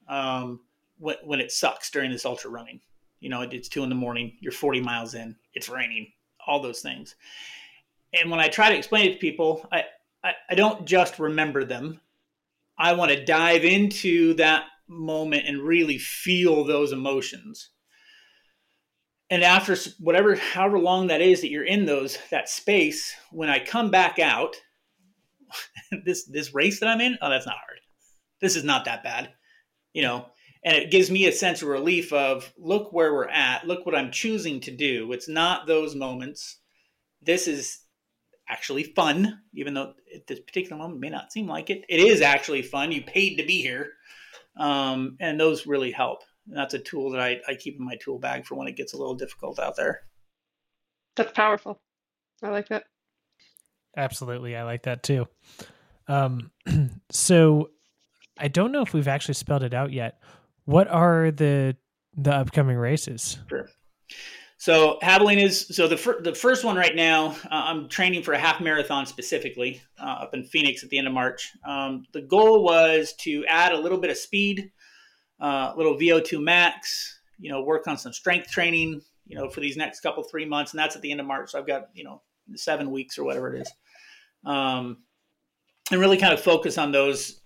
um, when, when it sucks during this ultra running. You know, it's two in the morning, you're 40 miles in, it's raining, all those things. And when I try to explain it to people, I, I, I don't just remember them. I want to dive into that moment and really feel those emotions. And after whatever, however long that is that you're in those, that space, when I come back out, this this race that I'm in, oh, that's not hard. This is not that bad, you know. And it gives me a sense of relief of look where we're at, look what I'm choosing to do. It's not those moments. This is actually fun, even though at this particular moment may not seem like it. It is actually fun. You paid to be here, um, and those really help. And that's a tool that I, I keep in my tool bag for when it gets a little difficult out there. That's powerful. I like that. Absolutely. I like that too. Um, so I don't know if we've actually spelled it out yet. What are the the upcoming races? Sure. So Javelina is so the fir- the first one right now. Uh, I'm training for a half marathon specifically uh, up in Phoenix at the end of March. Um, the goal was to add a little bit of speed, uh, little VO2 max. You know, work on some strength training. You know, for these next couple three months, and that's at the end of March. So I've got you know seven weeks or whatever it is. um, and really kind of focus on those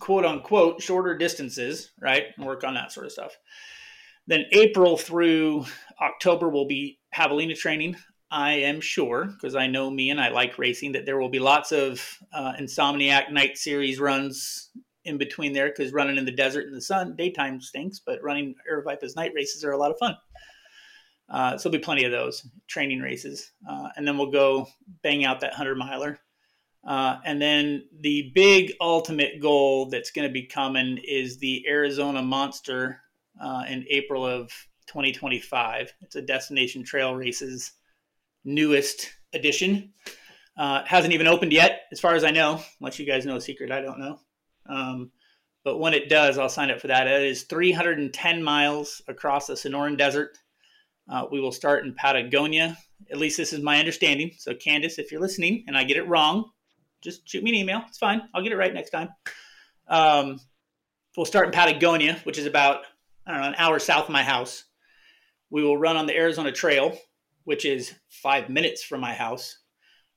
quote unquote shorter distances, right? And work on that sort of stuff. Then April through October will be javelina training. I am sure because I know me and I like racing that there will be lots of uh, Insomniac night series runs in between there because running in the desert in the sun daytime stinks, but running Aravaipa's night races are a lot of fun. Uh, so there'll be plenty of those training races, uh, and then we'll go bang out that hundred miler. Uh, and then the big ultimate goal that's going to be coming is the Arizona Monster uh, in April of 2025. It's a Destination Trail Races newest edition. Uh, hasn't even opened yet, as far as I know. Unless you guys know a secret, I don't know. Um, but when it does, I'll sign up for that. It is 310 miles across the Sonoran Desert. Uh, we will start in Patagonia. At least this is my understanding. So, Candace, if you're listening and I get it wrong, just shoot me an email. It's fine. I'll get it right next time. Um, we'll start in Patagonia, which is about I don't know an hour south of my house. We will run on the Arizona Trail, which is five minutes from my house,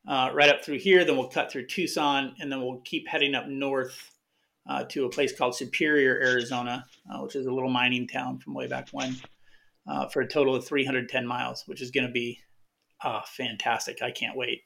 uh, right up through here. Then we'll cut through Tucson, and then we'll keep heading up north uh, to a place called Superior, Arizona, uh, which is a little mining town from way back when, uh, for a total of 310 miles, which is going to be uh, fantastic. I can't wait.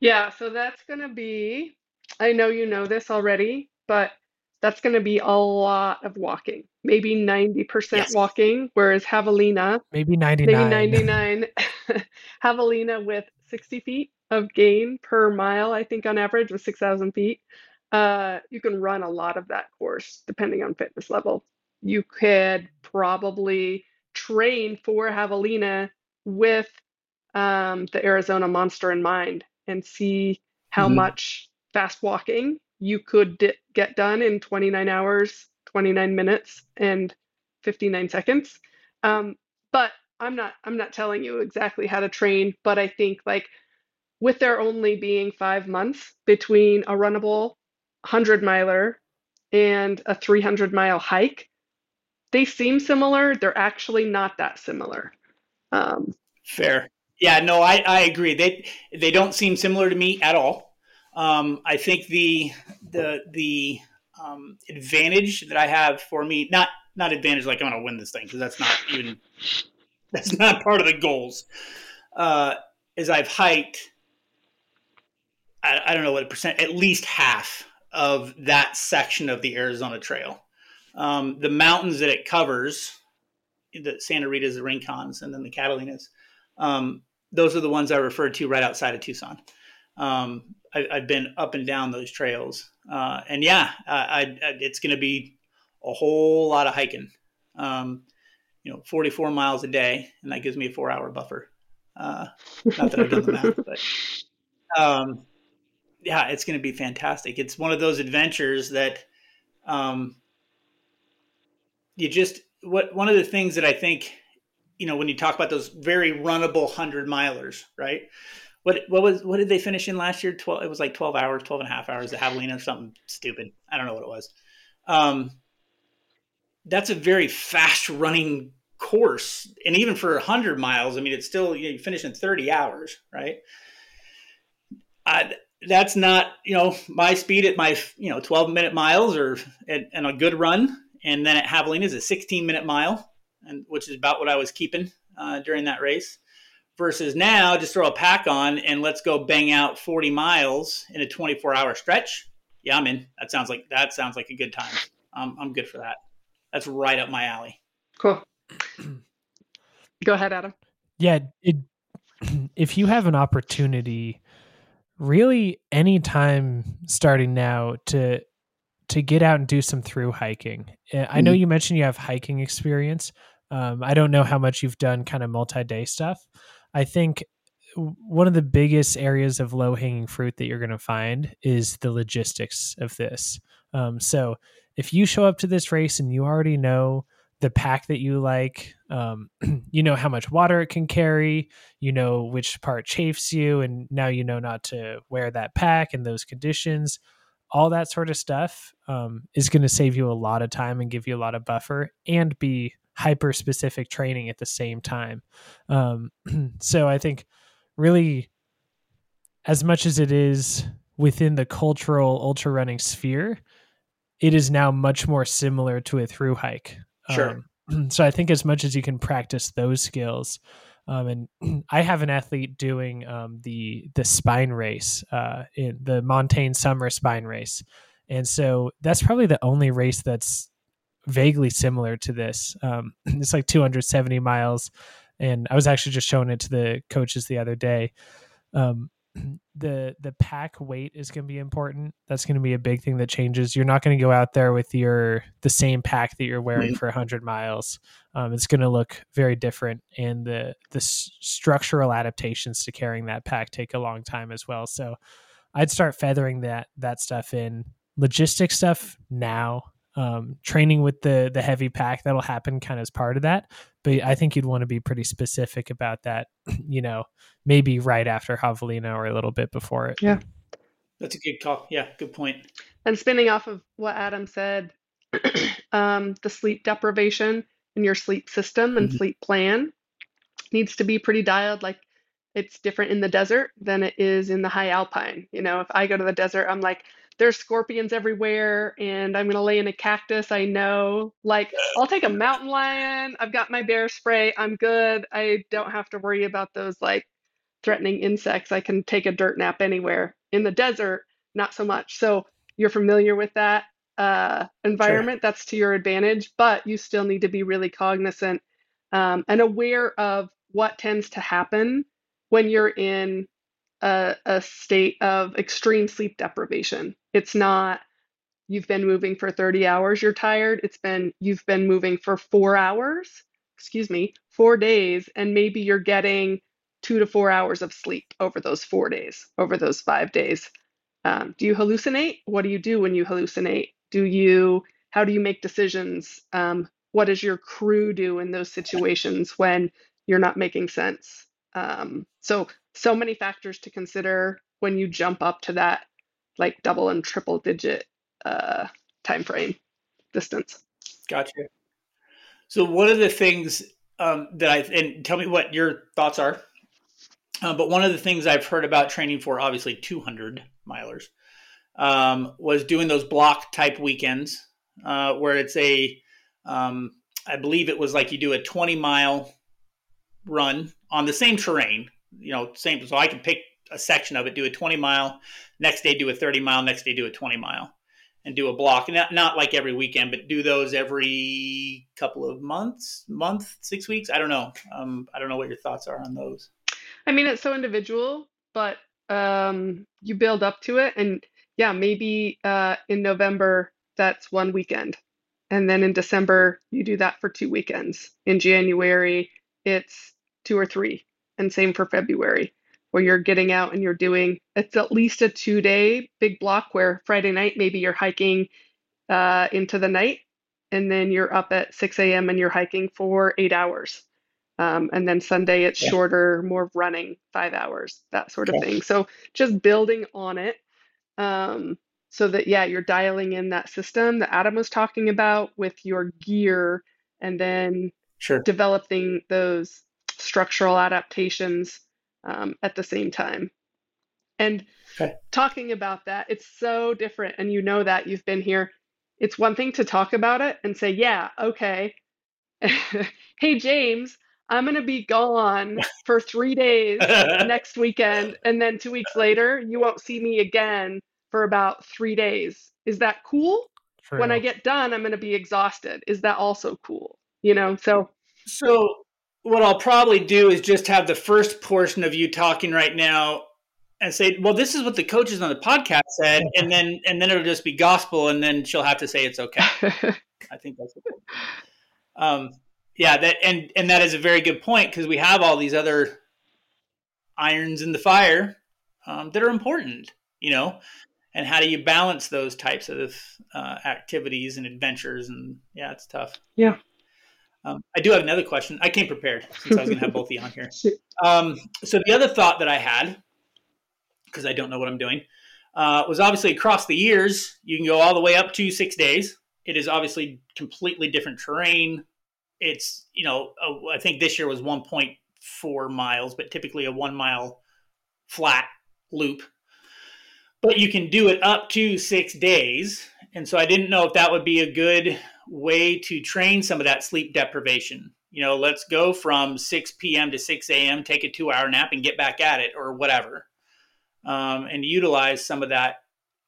Yeah, so that's going to be, I know you know this already, but that's going to be a lot of walking, maybe 90% yes. walking, whereas Javelina, maybe 99. Maybe 99. Javelina with 60 feet of gain per mile, I think on average was 6,000 feet. Uh, you can run a lot of that course depending on fitness level. You could probably train for Javelina with um, the Arizona Monster in mind and see how mm-hmm. much fast walking you could di- get done in 29 hours, 29 minutes, and 59 seconds. Um, but I'm not I'm not telling you exactly how to train, but I think like with there only being five months between a runnable 100 miler and a 300 mile hike, they seem similar. They're actually not that similar. Um, Fair. Yeah, no, I, I agree. They they don't seem similar to me at all. Um, I think the the the um, advantage that I have for me not not advantage like I'm going to win this thing because that's not even that's not part of the goals. Uh, is I've hiked. I, I don't know what percent, at least half of that section of the Arizona Trail. Um, the mountains that it covers, the Santa Rita's, the Rincons, and then the Catalinas, um, those are the ones I referred to right outside of Tucson. Um, I, have been up and down those trails, uh, and yeah, I, I, it's going to be a whole lot of hiking. Um, you know, 44 miles a day, and that gives me a four-hour buffer. Uh, not that I've done the math, but um, yeah, it's going to be fantastic. It's one of those adventures that um, you just what one of the things that I think you know when you talk about those very runnable hundred milers, right? What what was what did they finish in last year? Twelve. It was like twelve hours, 12 and a half hours. The Javelina or something stupid. I don't know what it was. Um, that's a very fast running course, and even for hundred miles, I mean, it's still you, know, you finish in thirty hours, right? I, that's not you know my speed at my you know 12 minute miles or at, and a good run. And then at javelina is a 16 minute mile and which is about what i was keeping uh, during that race. Versus now just throw a pack on and let's go bang out 40 miles in a 24 hour stretch. Yeah i'm in. That sounds like that sounds like a good time. Um, i'm good for that. That's right up my alley. Cool. Go ahead adam. Yeah it, if you have an opportunity really any time starting now to to get out and do some through hiking. Eh, I know mm-hmm. you mentioned you have hiking experience. Um, I don't know how much you've done kind of multi day stuff. I think one of the biggest areas of low hanging fruit that you're going to find is the logistics of this. Um, so if you show up to this race and you already know the pack that you like. Um, you know how much water it can carry. You know which part chafes you, and now you know not to wear that pack in those conditions. All that sort of stuff um, is going to save you a lot of time and give you a lot of buffer, and be hyper specific training at the same time. Um, so I think really as much as it is within the cultural ultra running sphere, it is now much more similar to a through hike. Sure. Um, so I think as much as you can practice those skills, um, and I have an athlete doing um, the the spine race, uh, in the Montane Summer Spine Race, and so that's probably the only race that's vaguely similar to this. Um, it's like 270 miles, and I was actually just showing it to the coaches the other day. Um, the the pack weight is going to be important. That's going to be a big thing that changes. You're not going to go out there with your the same pack that you're wearing mm-hmm. for 100 miles. Um, it's going to look very different, and the the s- structural adaptations to carrying that pack take a long time as well. So, I'd start feathering that that stuff in. Logistic stuff now um, training with the the heavy pack that'll happen kind of as part of that. But i think you'd want to be pretty specific about that you know maybe right after javelina or a little bit before it. Yeah. That's a good call. Yeah good point. And spinning off of what adam said um, the sleep deprivation in your sleep system and mm-hmm. sleep plan needs to be pretty dialed like it's different in the desert than it is in the high alpine. You know if i go to the desert i'm like there's scorpions everywhere and I'm going to lay in a cactus. I know. Like, I'll take a mountain lion. I've got my bear spray. I'm good. I don't have to worry about those like threatening insects. I can take a dirt nap anywhere. In the desert, not so much. So, you're familiar with that uh, environment. Sure. That's to your advantage, but you still need to be really cognizant um, and aware of what tends to happen when you're in a, a state of extreme sleep deprivation. It's not you've been moving for 30 hours, you're tired. It's been you've been moving for four hours, excuse me, four days, and maybe you're getting two to four hours of sleep over those four days, over those five days. Um, do you hallucinate? What do you do when you hallucinate? Do you, how do you make decisions? Um, what does your crew do in those situations when you're not making sense? Um, so so many factors to consider when you jump up to that like double and triple digit uh, time frame distance. Gotcha. So one of the things um, that I and tell me what your thoughts are. Uh, but one of the things I've heard about training for obviously 200 milers um, was doing those block type weekends uh, where it's a um, I believe it was like you do a 20 mile run on the same terrain you know, same. So I can pick a section of it, do a 20 mile, next day do a 30 mile, next day do a 20 mile, and do a block. And not, not like every weekend, but do those every couple of months, month, six weeks. I don't know. Um, I don't know what your thoughts are on those. I mean, it's so individual, but um, you build up to it, and yeah, maybe uh, in November that's one weekend, and then in December you do that for two weekends. In January it's two or three and same for February, where you're getting out and you're doing it's at least a two day big block where Friday night maybe you're hiking uh, into the night and then you're up at 6 a.m. and you're hiking for eight hours. Um, and then Sunday it's yeah. shorter, more running, five hours, that sort of thing. So just building on it um, so that, yeah, you're dialing in that system that Adam was talking about with your gear and then sure. developing those structural adaptations um, at the same time. And okay. talking about that, it's so different. And you know that you've been here. It's one thing to talk about it and say, yeah, okay. hey, James, I'm going to be gone for three days next weekend. And then two weeks later, you won't see me again for about three days. Is that cool? True. When I get done, I'm going to be exhausted. Is that also cool? You know, so. So what I'll probably do is just have the first portion of you talking right now and say, "Well, this is what the coaches on the podcast said," and then and then it'll just be gospel, and then she'll have to say it's okay. I think that's. Um, yeah, that and and that is a very good point because we have all these other irons in the fire um, that are important, you know. And how do you balance those types of uh, activities and adventures? And yeah, it's tough. Yeah. Um, I do have another question. I came prepared since I was going to have both of you on here. Um, so the other thought that I had, because I don't know what I'm doing, uh, was obviously across the years, you can go all the way up to six days. It is obviously completely different terrain. It's, you know, uh, I think this year was 1.4 miles, but typically a one mile flat loop, but you can do it up to six days. And so I didn't know if that would be a good way to train some of that sleep deprivation. You know, let's go from 6 p.m. to 6 a.m., take a two hour nap and get back at it or whatever. Um, and utilize some of that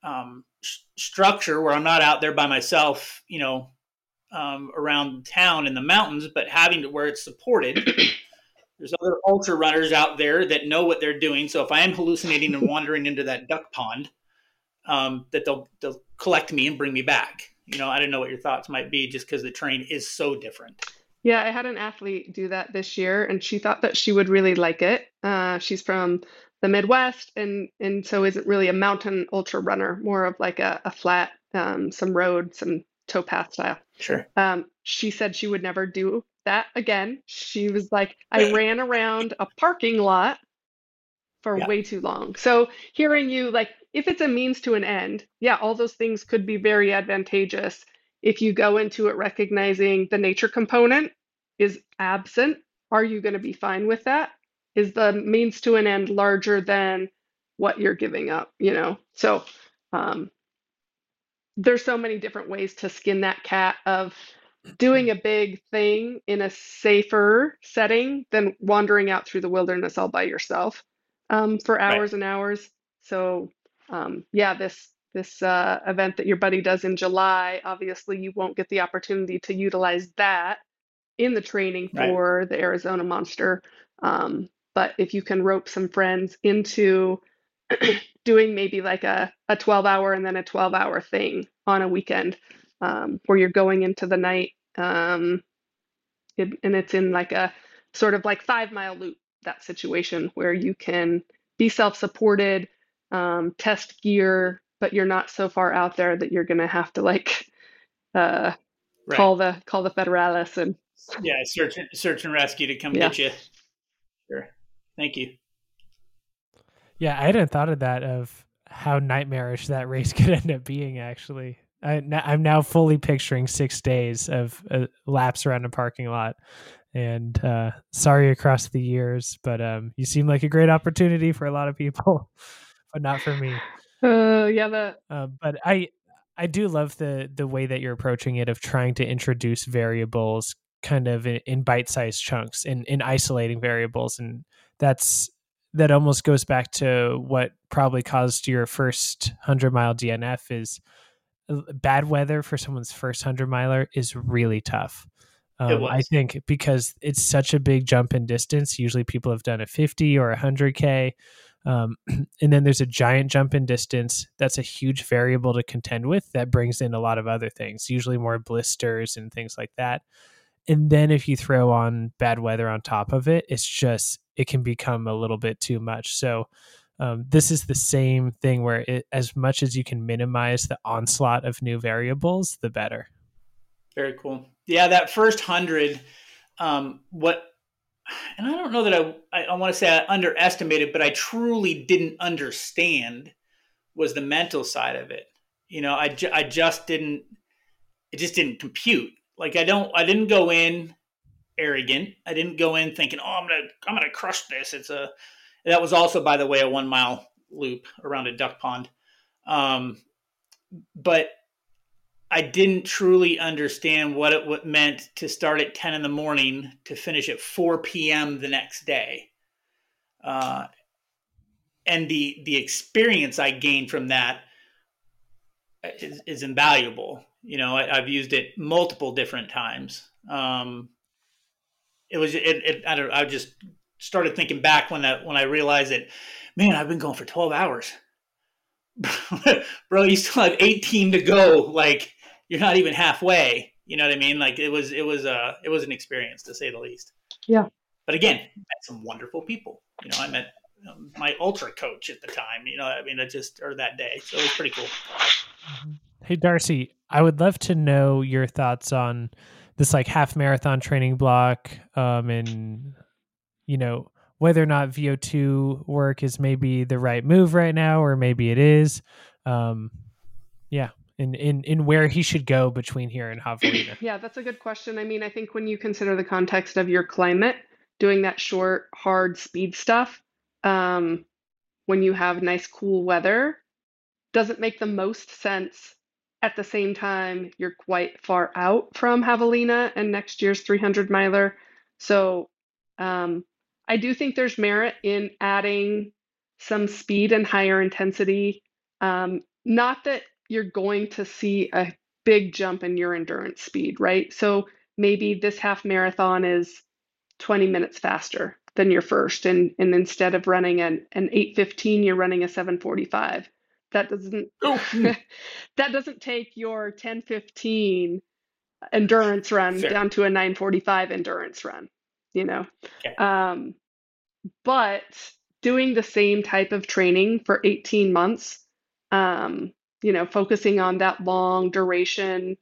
um, sh- structure where I'm not out there by myself, you know, um, around town in the mountains, but having to where it's supported. There's other ultra runners out there that know what they're doing. So if I am hallucinating and wandering into that duck pond, um, that they'll they'll collect me and bring me back. You know, I don't know what your thoughts might be, just because the terrain is so different. Yeah, I had an athlete do that this year, and she thought that she would really like it. Uh, she's from the Midwest, and and so isn't really a mountain ultra runner, more of like a, a flat, um, some road, some towpath style. Sure. Um, she said she would never do that again. She was like, I ran around a parking lot for yeah. way too long. So hearing you like if it's a means to an end, yeah, all those things could be very advantageous if you go into it recognizing the nature component is absent. Are you going to be fine with that? Is the means to an end larger than what you're giving up? You know, so um, there's so many different ways to skin that cat of doing a big thing in a safer setting than wandering out through the wilderness all by yourself um, for hours right. and hours. So um, yeah, this this uh, event that your buddy does in July, obviously you won't get the opportunity to utilize that in the training for right. the Arizona Monster. Um, but if you can rope some friends into doing maybe like a, a 12 hour and then a 12 hour thing on a weekend um, where you're going into the night um, it, and it's in like a sort of like five mile loop, that situation where you can be self supported um, test gear, but you're not so far out there that you're going to have to like uh, right. call the call the federalis and yeah, search search and rescue to come yeah. get you. Sure, thank you. Yeah, I hadn't thought of that of how nightmarish that race could end up being. Actually, I, am now fully picturing six days of uh, laps around a parking lot. And uh, sorry across the years, but um, you seem like a great opportunity for a lot of people. but not for me. Uh, yeah, that. Uh, but I, I do love the the way that you're approaching it of trying to introduce variables kind of in, in bite-sized chunks in in isolating variables, and that's that almost goes back to what probably caused your first hundred mile DNF is uh, bad weather for someone's first hundred miler is really tough. Um, I think because it's such a big jump in distance. Usually, people have done a 50 or a 100k. Um, and then there's a giant jump in distance. That's a huge variable to contend with. That brings in a lot of other things, usually more blisters and things like that. And then if you throw on bad weather on top of it, it's just, it can become a little bit too much. So, um, this is the same thing where it, as much as you can minimize the onslaught of new variables, the better. Very cool. Yeah, that first hundred, um, what and I don't know that I, I, I want to say I underestimated, but I truly didn't understand was the mental side of it. You know, I, ju- I just didn't, it just didn't compute. Like I don't, I didn't go in arrogant. I didn't go in thinking, oh, I'm to, I'm to crush this. It's a, that was also, by the way, a one mile loop around a duck pond. Um, but I didn't truly understand what it what meant to start at 10 in the morning to finish at 4 p.m. the next day. Uh, and the the experience I gained from that is, is invaluable. You know, I, have used it multiple different times. Um, it was it, it I don't I just started thinking back when that when I realized that, man, I've been going for 12 hours. Bro, you still have 18 to go. Like you're not even halfway. You know what I mean? Like it was, it was a, uh, it was an experience to say the least. Yeah. But again, met some wonderful people. You know, I met um, my ultra coach at the time. You know, I mean, it just or that day, so it was pretty cool. Mm-hmm. Hey, Darcie, I would love to know your thoughts on this like half marathon training block, um, and you know whether or not VO2 work is maybe the right move right now, or maybe it is. Um, yeah, in in in where he should go between here and Javelina? Yeah, that's a good question. I mean, I think when you consider the context of your climate, doing that short, hard speed stuff, um, when you have nice cool weather doesn't make the most sense at the same time you're quite far out from javelina and next year's 300 miler so um, i do think there's merit in adding some speed and higher intensity um, not that you're going to see a big jump in your endurance speed right so maybe this half marathon is 20 minutes faster than your first and and instead of running an, an 815 you're running a 745 that doesn't oh. that doesn't take your 1015 endurance run down to a 945 endurance run you know okay. um, but doing the same type of training for 18 months um, you know focusing on that long duration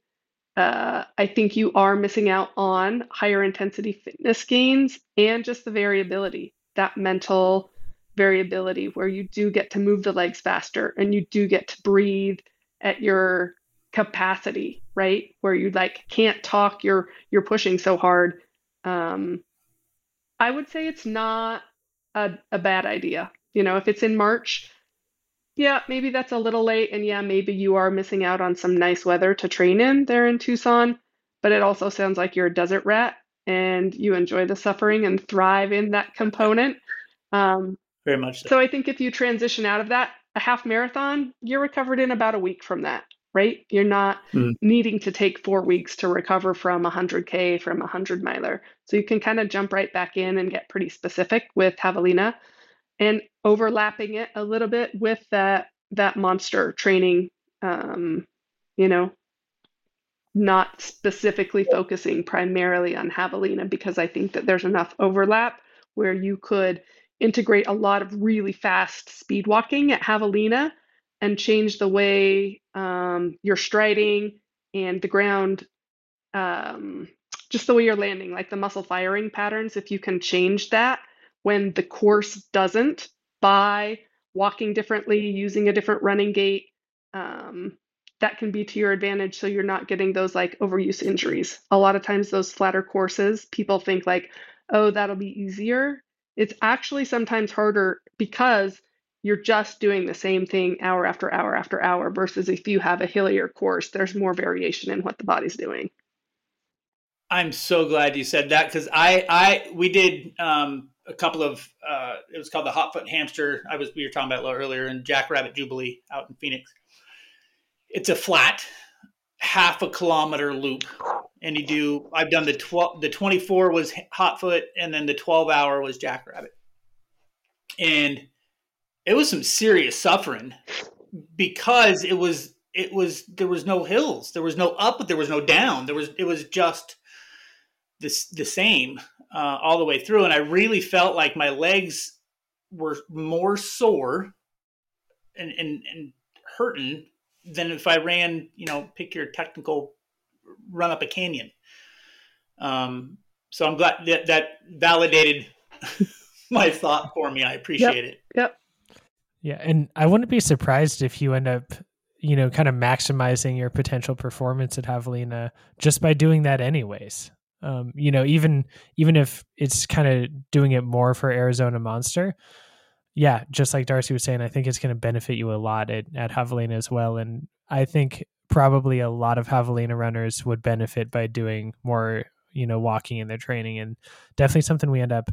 uh, I think you are missing out on higher intensity fitness gains and just the variability, that mental variability where you do get to move the legs faster and you do get to breathe at your capacity, right? Where you like can't talk, you're you're pushing so hard. Um, I would say it's not a, a bad idea. You know, if it's in March, yeah, maybe that's a little late. And yeah, maybe you are missing out on some nice weather to train in there in Tucson. But it also sounds like you're a desert rat and you enjoy the suffering and thrive in that component. Um, Very much so. So I think if you transition out of that, a half marathon, you're recovered in about a week from that, right? You're not mm. needing to take four weeks to recover from a 100K, from a 100 miler. So you can kind of jump right back in and get pretty specific with Javelina and overlapping it a little bit with that that monster training um, you know not specifically focusing primarily on javelina because i think that there's enough overlap where you could integrate a lot of really fast speed walking at javelina and change the way um, you're striding and the ground um, just the way you're landing like the muscle firing patterns if you can change that when the course doesn't by walking differently, using a different running gait. Um, that can be to your advantage so you're not getting those like overuse injuries. A lot of times, those flatter courses, people think like, oh, that'll be easier. It's actually sometimes harder because you're just doing the same thing hour after hour after hour versus if you have a hillier course, there's more variation in what the body's doing. I'm so glad you said that because I, I, we did um, a couple of uh, it was called the Hot Foot Hamster. I was we were talking about earlier, and Jackrabbit Jubilee out in Phoenix. It's a flat, half a kilometer loop, and you do. I've done the twelve. The twenty four was Hot Foot, and then the twelve hour was Jackrabbit, and it was some serious suffering because it was it was there was no hills, there was no up, but there was no down. There was it was just the the same uh, all the way through, and I really felt like my legs were more sore and, and, and hurting than if I ran, you know, pick your technical run up a canyon. Um, so I'm glad that that validated my thought for me. I appreciate yep. it. Yep. Yeah, and I wouldn't be surprised if you end up, you know, kind of maximizing your potential performance at Javelina just by doing that anyways. Um, you know, even even if it's kind of doing it more for Arizona Monster, yeah, just like Darcie was saying, I think it's going to benefit you a lot at, at Javelina as well. And I think probably a lot of Javelina runners would benefit by doing more, you know, walking in their training. And definitely something we end up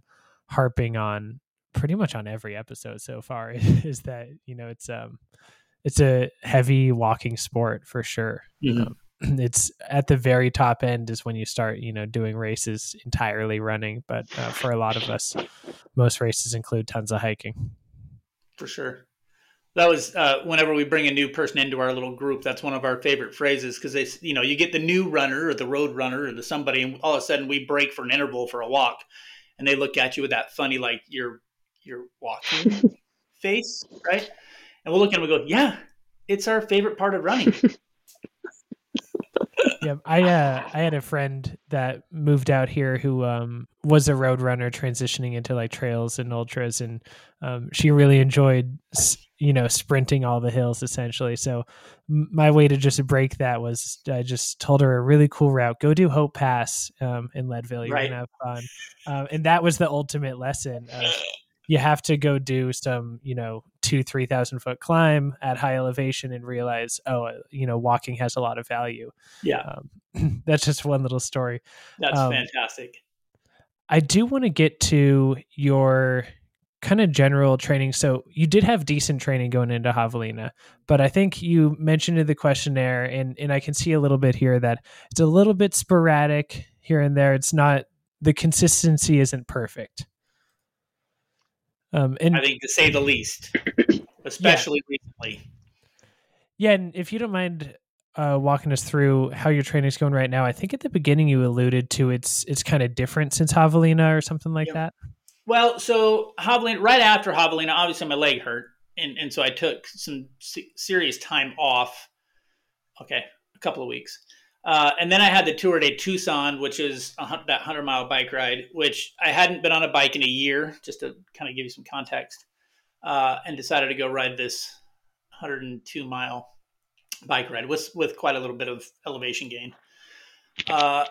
harping on pretty much on every episode so far is that, you know, it's, um, it's a heavy walking sport for sure. Mm-hmm. Um, it's at the very top end is when you start you know doing races entirely running but uh, for a lot of us most races include tons of hiking. For sure. That was uh, whenever we bring a new person into our little group that's one of our favorite phrases because they you know you get the new runner or the road runner or the somebody and all of a sudden we break for an interval for a walk and they look at you with that funny like you're you're walking face right? And we'll look at them and we go yeah it's our favorite part of running yeah, I uh, I had a friend that moved out here who um, was a road runner transitioning into like trails and ultras, and um, she really enjoyed you know sprinting all the hills essentially. So my way to just break that was I just told her a really cool route: go do Hope Pass um, in Leadville. You're right. gonna have fun, um, and that was the ultimate lesson. Of, you have to go do some, you know, two, 3,000 foot climb at high elevation and realize, oh, uh, you know, walking has a lot of value. Yeah. Um, that's just one little story. That's um, fantastic. I do want to get to your kind of general training. So you did have decent training going into Javelina, but I think you mentioned in the questionnaire, and and I can see a little bit here that it's a little bit sporadic here and there. It's not the consistency isn't perfect. Um, and I think to say the least, especially yeah. recently. Yeah, and if you don't mind uh, walking us through how your training's going right now, I think at the beginning you alluded to it's it's kind of different since Javelina or something like yep. that. Well, so Javelina, right after Javelina, obviously my leg hurt, and and so I took some serious time off. Okay, a couple of weeks. Uh, and then I had the Tour de Tucson, which is a, that 100 mile bike ride, which I hadn't been on a bike in a year, just to kind of give you some context, uh, and decided to go ride this 102 mile bike ride with, with quite a little bit of elevation gain. Uh,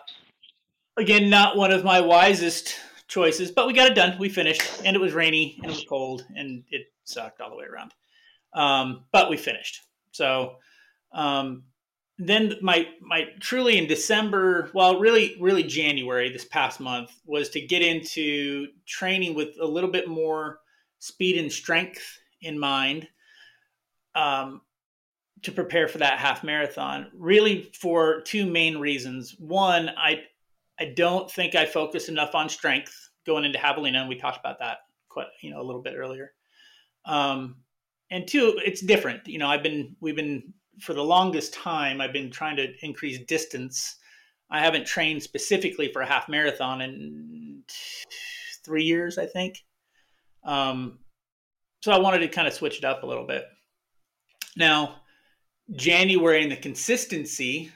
again, not one of my wisest choices, but we got it done. We finished, and it was rainy and it was cold, and it sucked all the way around. Um, but we finished. So, um, then my my truly in December, well, really really January this past month was to get into training with a little bit more speed and strength in mind, um, to prepare for that half marathon. Really for two main reasons. One, I I don't think I focused enough on strength going into Javelina, and we talked about that quite you know a little bit earlier. Um, and two, it's different. You know, I've been we've been for the longest time, I've been trying to increase distance. I haven't trained specifically for a half marathon in three years, I think. Um, so I wanted to kind of switch it up a little bit. Now, January and the consistency,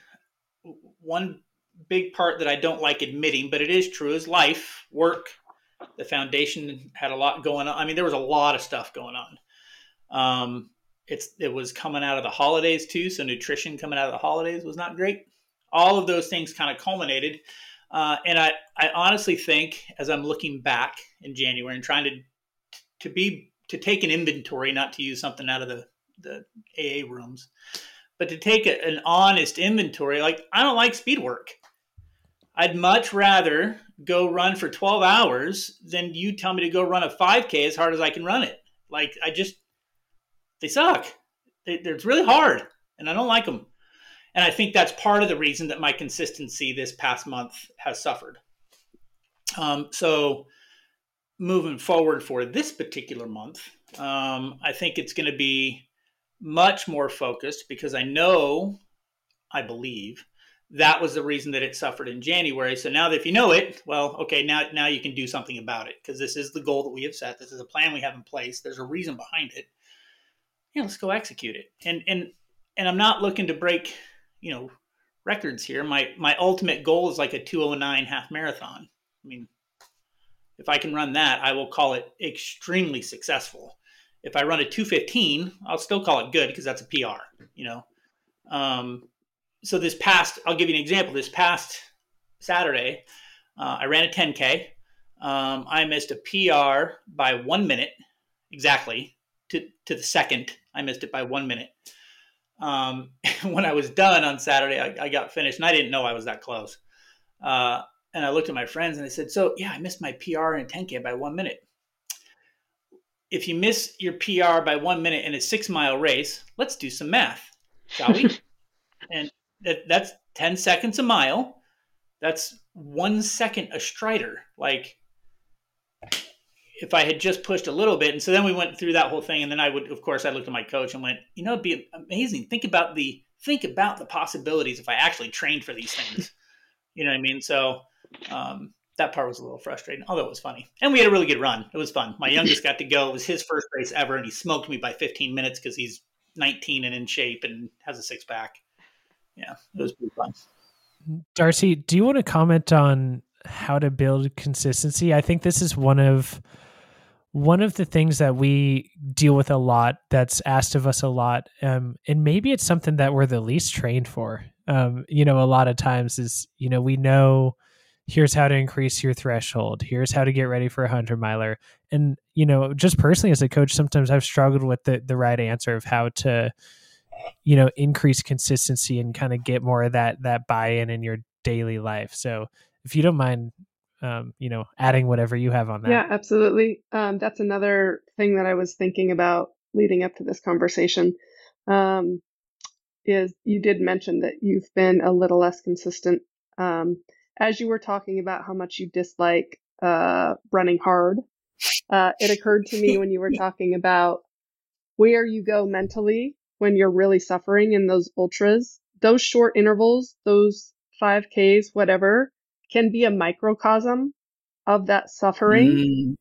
one big part that I don't like admitting, but it is true, is life, work. The foundation had a lot going on. I mean, there was a lot of stuff going on. Um, it's it was coming out of the holidays too, so nutrition coming out of the holidays was not great. All of those things kind of culminated, uh, and I I honestly think as I'm looking back in January and trying to to be to take an inventory, not to use something out of the the AA rooms, but to take a, an honest inventory. Like I don't like speed work. I'd much rather go run for 12 hours than you tell me to go run a 5K as hard as I can run it. Like I just they suck. They, it's really hard, and I don't like them. And I think that's part of the reason that my consistency this past month has suffered. Um, so, moving forward for this particular month, um, I think it's going to be much more focused because I know, I believe, that was the reason that it suffered in January. So now that if you know it, well, okay, now now you can do something about it because this is the goal that we have set. This is a plan we have in place. There's a reason behind it yeah, let's go execute it. And and and I'm not looking to break, you know, records here. My my ultimate goal is like a 209 half marathon. I mean, if I can run that, I will call it extremely successful. If I run a 215, I'll still call it good because that's a PR, you know. Um, so this past, I'll give you an example. This past Saturday, uh, I ran a 10K. Um, I missed a PR by one minute exactly to, to the second I missed it by one minute. Um, when I was done on Saturday, I, I, got finished, and I didn't know I was that close. Uh, and I looked at my friends and I said, "So yeah, I missed my PR in 10k by one minute. If you miss your PR by one minute in a six mile race, let's do some math, shall we? and that, that's 10 seconds a mile. That's one second a strider. Like if I had just pushed a little bit, and so then we went through that whole thing, and then I would, of course, I looked at my coach and went, you know, it'd be amazing. Think about the think about the possibilities if I actually trained for these things. you know what I mean? So um, that part was a little frustrating, although it was funny, and we had a really good run. It was fun. My youngest got to go. It was his first race ever, and he smoked me by 15 minutes because he's 19 and in shape and has a six pack. Yeah, it was pretty fun. Darcie, do you want to comment on how to build consistency? I think this is one of one of the things that we deal with a lot that's asked of us a lot um, and maybe it's something that we're the least trained for. Um, you know a lot of times is you know we know here's how to increase your threshold. Here's how to get ready for a 100 miler. And you know just personally as a coach sometimes i've struggled with the, the right answer of how to you know increase consistency and kind of get more of that that buy-in in your daily life. So if you don't mind um, you know adding whatever you have on that yeah absolutely um, that's another thing that i was thinking about leading up to this conversation um, is you did mention that you've been a little less consistent um, as you were talking about how much you dislike uh, running hard, uh, it occurred to me when you were talking about where you go mentally when you're really suffering in those ultras. Those short intervals, those 5Ks, whatever, can be a microcosm of that suffering.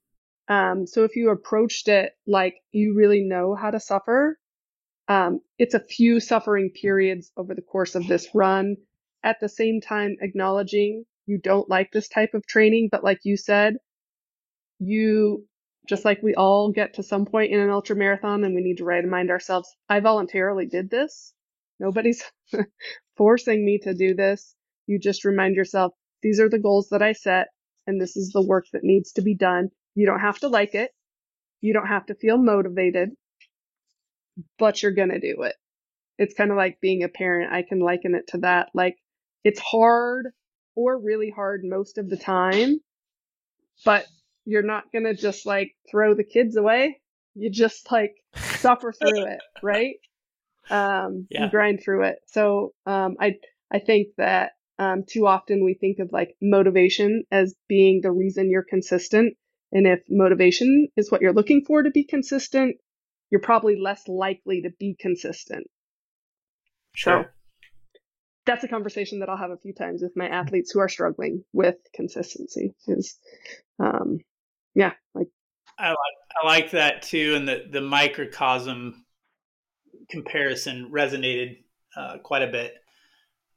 Mm. Um, so if you approached it like you really know how to suffer, um, it's a few suffering periods over the course of this run at the same time acknowledging you don't like this type of training, but like you said, you just like we all get to some point in an ultra marathon and we need to remind ourselves, I voluntarily did this. Nobody's forcing me to do this. You just remind yourself, these are the goals that I set and this is the work that needs to be done. You don't have to like it. You don't have to feel motivated, but you're going to do it. It's kind of like being a parent. I can liken it to that. Like it's hard or really hard most of the time, but you're not going to just like throw the kids away. You just like suffer through it, right? Um, yeah. grind through it. So, um, I, I think that, um, too often we think of like motivation as being the reason you're consistent. And if motivation is what you're looking for to be consistent, you're probably less likely to be consistent. Sure. So that's a conversation that I'll have a few times with my athletes who are struggling with consistency. Is, um, yeah, like I like I like that too, and the the microcosm comparison resonated uh, quite a bit.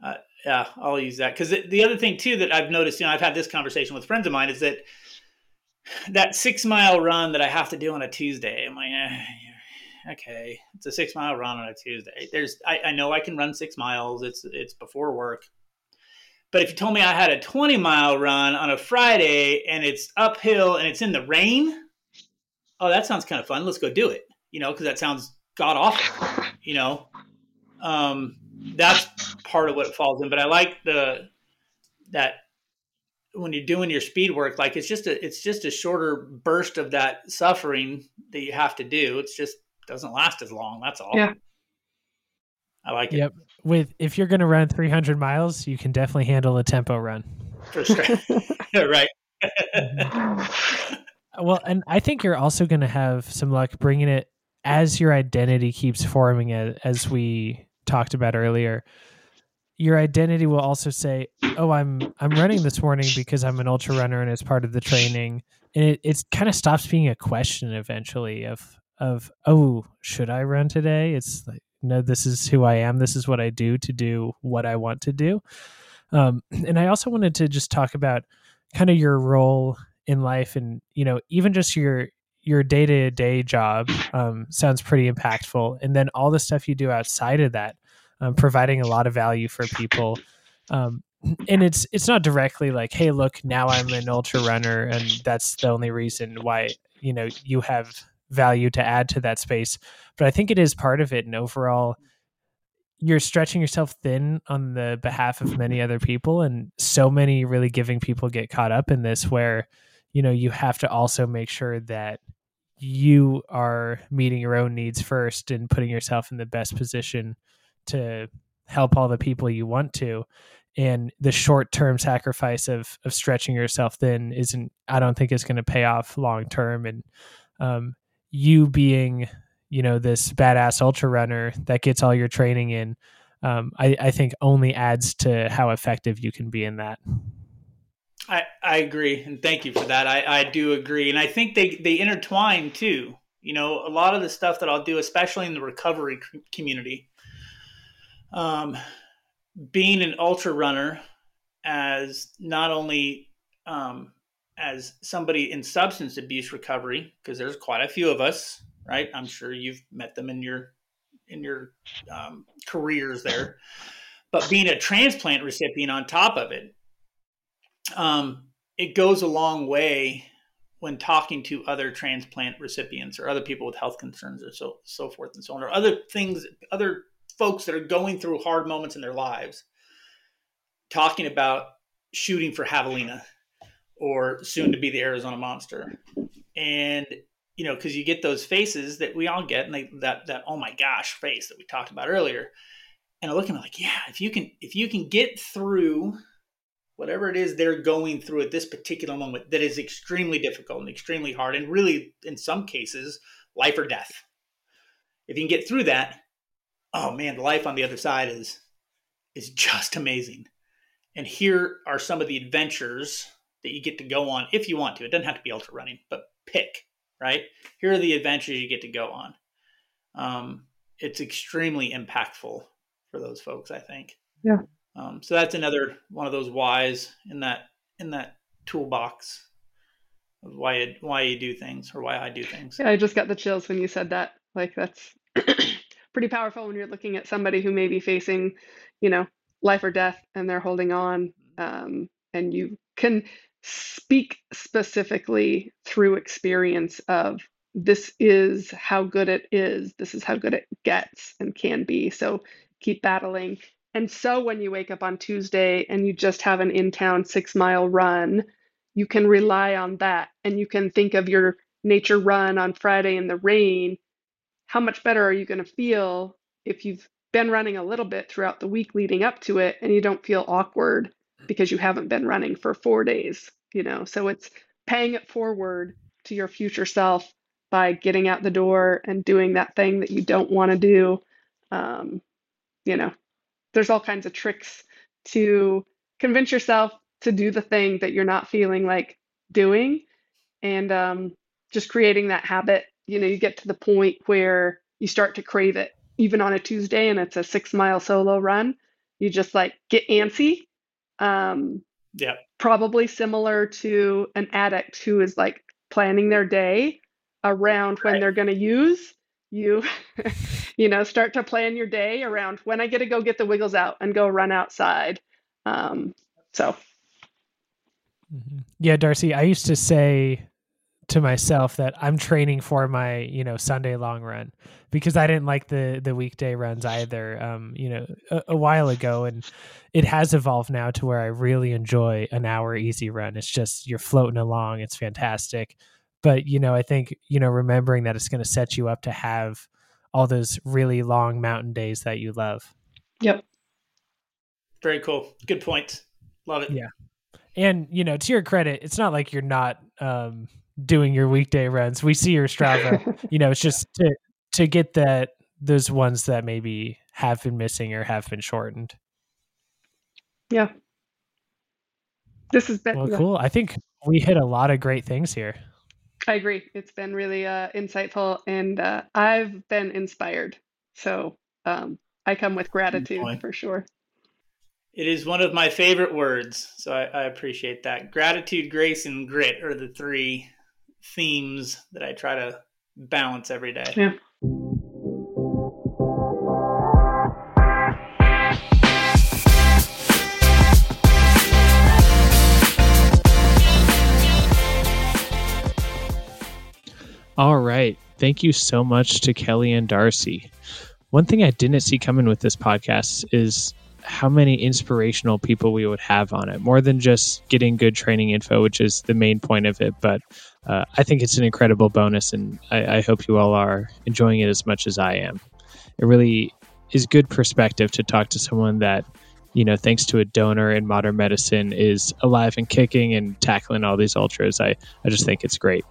Uh, yeah, I'll use that because the other thing too that I've noticed, you know, I've had this conversation with friends of mine is that that six mile run that I have to do on a Tuesday. I'm like, eh, okay, it's a six mile run on a Tuesday. There's, I, I know I can run six miles. It's, it's before work. But if you told me I had a 20 mile run on a Friday and it's uphill and it's in the rain, oh, that sounds kind of fun. Let's go do it. You know, because that sounds god awful. You know, um, that's part of what falls in. But I like the that when you're doing your speed work, like it's just a it's just a shorter burst of that suffering that you have to do. It's just doesn't last as long. That's all. Yeah. I like it. Yep. With if you're going to run 300 miles, you can definitely handle a tempo run. For sure. right. well, and I think you're also going to have some luck bringing it as your identity keeps forming it, as we talked about earlier. Your identity will also say, "Oh, I'm I'm running this morning because I'm an ultra runner and it's part of the training." And it it kind of stops being a question eventually of of oh should i run today? It's like no this is who i am. This is what i do to do what i want to do. Um, and i also wanted to just talk about kind of your role in life and you know even just your your day-to-day job um, sounds pretty impactful. And then all the stuff you do outside of that um, providing a lot of value for people um, and it's it's not directly like hey look now i'm an ultra runner and that's the only reason why you know you have value to add to that space. But I think it is part of it. And overall, you're stretching yourself thin on the behalf of many other people. And so many really giving people get caught up in this where, you know, you have to also make sure that you are meeting your own needs first and putting yourself in the best position to help all the people you want to. And the short term sacrifice of of stretching yourself then isn't i don't think is going to pay off long term and um, you being you know this badass ultra runner that gets all your training in um, I, I think only adds to how effective you can be in that. I, I agree and thank you for that. I, I do agree and I think they they intertwine too. You know a lot of the stuff that I'll do especially in the recovery community um, being an ultra runner as not only um, as somebody in substance abuse recovery, because there's quite a few of us, right? I'm sure you've met them in your in your um, careers there. But being a transplant recipient on top of it, um, it goes a long way when talking to other transplant recipients or other people with health concerns or so so forth and so on, or other things, other folks that are going through hard moments in their lives, talking about shooting for javelina or soon to be the Arizona monster, and you know because you get those faces that we all get, and they, that that oh my gosh face that we talked about earlier, and I look at them like yeah, if you can if you can get through whatever it is they're going through at this particular moment that is extremely difficult and extremely hard and really in some cases life or death. If you can get through that oh man the life on the other side is is just amazing. And here are some of the adventures that you get to go on if you want to. It doesn't have to be ultra running but pick right? Here are the adventures you get to go on. Um, it's extremely impactful for those folks i think. Yeah. Um, so that's another one of those whys in that in that toolbox of why you, why you do things or why I do things. Yeah, I just got the chills when you said that. Like that's pretty powerful when you're looking at somebody who may be facing, you know, life or death, and they're holding on, um, and you can speak specifically through experience of this is how good it is, this is how good it gets and can be. So keep battling and so when you wake up on Tuesday and you just have an in town six mile run, you can rely on that and you can think of your nature run on Friday in the rain. How much better are you going to feel if you've been running a little bit throughout the week leading up to it and you don't feel awkward because you haven't been running for four days? You know, so it's paying it forward to your future self by getting out the door and doing that thing that you don't want to do. Um, you know, there's all kinds of tricks to convince yourself to do the thing that you're not feeling like doing and um, just creating that habit you know you get to the point where you start to crave it even on a tuesday and it's a six mile solo run you just like get antsy um, yeah probably similar to an addict who is like planning their day around when right. they're going to use you you know start to plan your day around when i get to go get the wiggles out and go run outside um, so mm-hmm. yeah darcie i used to say to myself that i'm training for my you know sunday long run because i didn't like the the weekday runs either um, you know a, a while ago. And it has evolved now to where i really enjoy an hour easy run. It's just you're floating along. It's fantastic. But you know i think you know remembering that it's going to set you up to have all those really long mountain days that you love. Yep. Very cool. Good point. Love it. Yeah. And you know to your credit it's not like you're not um, doing your weekday runs we see your strava you know it's just to to get that those ones that maybe have been missing or have been shortened yeah this has been well cool i think we hit a lot of great things here I agree. It's been really uh, insightful, and uh, I've been inspired. So um, I come with gratitude for sure. It is one of my favorite words, so I, I, appreciate that. Gratitude, grace, and grit are the three themes that I try to balance every day. Yeah. All right. Thank you so much to Kelly and Darcie. One thing I didn't see coming with this podcast is how many inspirational people we would have on it, more than just getting good training info, which is the main point of it. But uh, I think it's an incredible bonus, and I, I hope you all are enjoying it as much as I am. It really is good perspective to talk to someone that you know, thanks to a donor in modern medicine, is alive and kicking and tackling all these ultras. I, I just think it's great.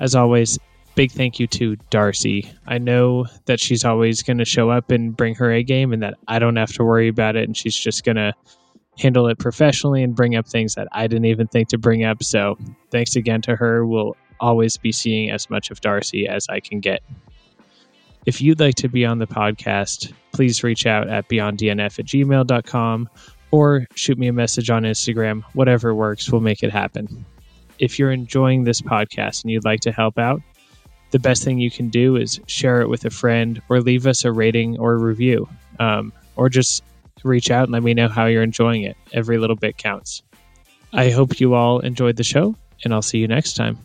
As always, big thank you to Darcie. I know that she's always going to show up and bring her A game and that I don't have to worry about it. And she's just going to handle it professionally and bring up things that I didn't even think to bring up. So thanks again to her. We'll always be seeing as much of Darcie as I can get. If you'd like to be on the podcast, please reach out at beyonddnf at gmail.com or shoot me a message on Instagram. Whatever works, we'll make it happen if you're enjoying this podcast and you'd like to help out, the best thing you can do is share it with a friend or leave us a rating or review, um, or just reach out and let me know how you're enjoying it. Every little bit counts. I hope you all enjoyed the show, and I'll see you next time.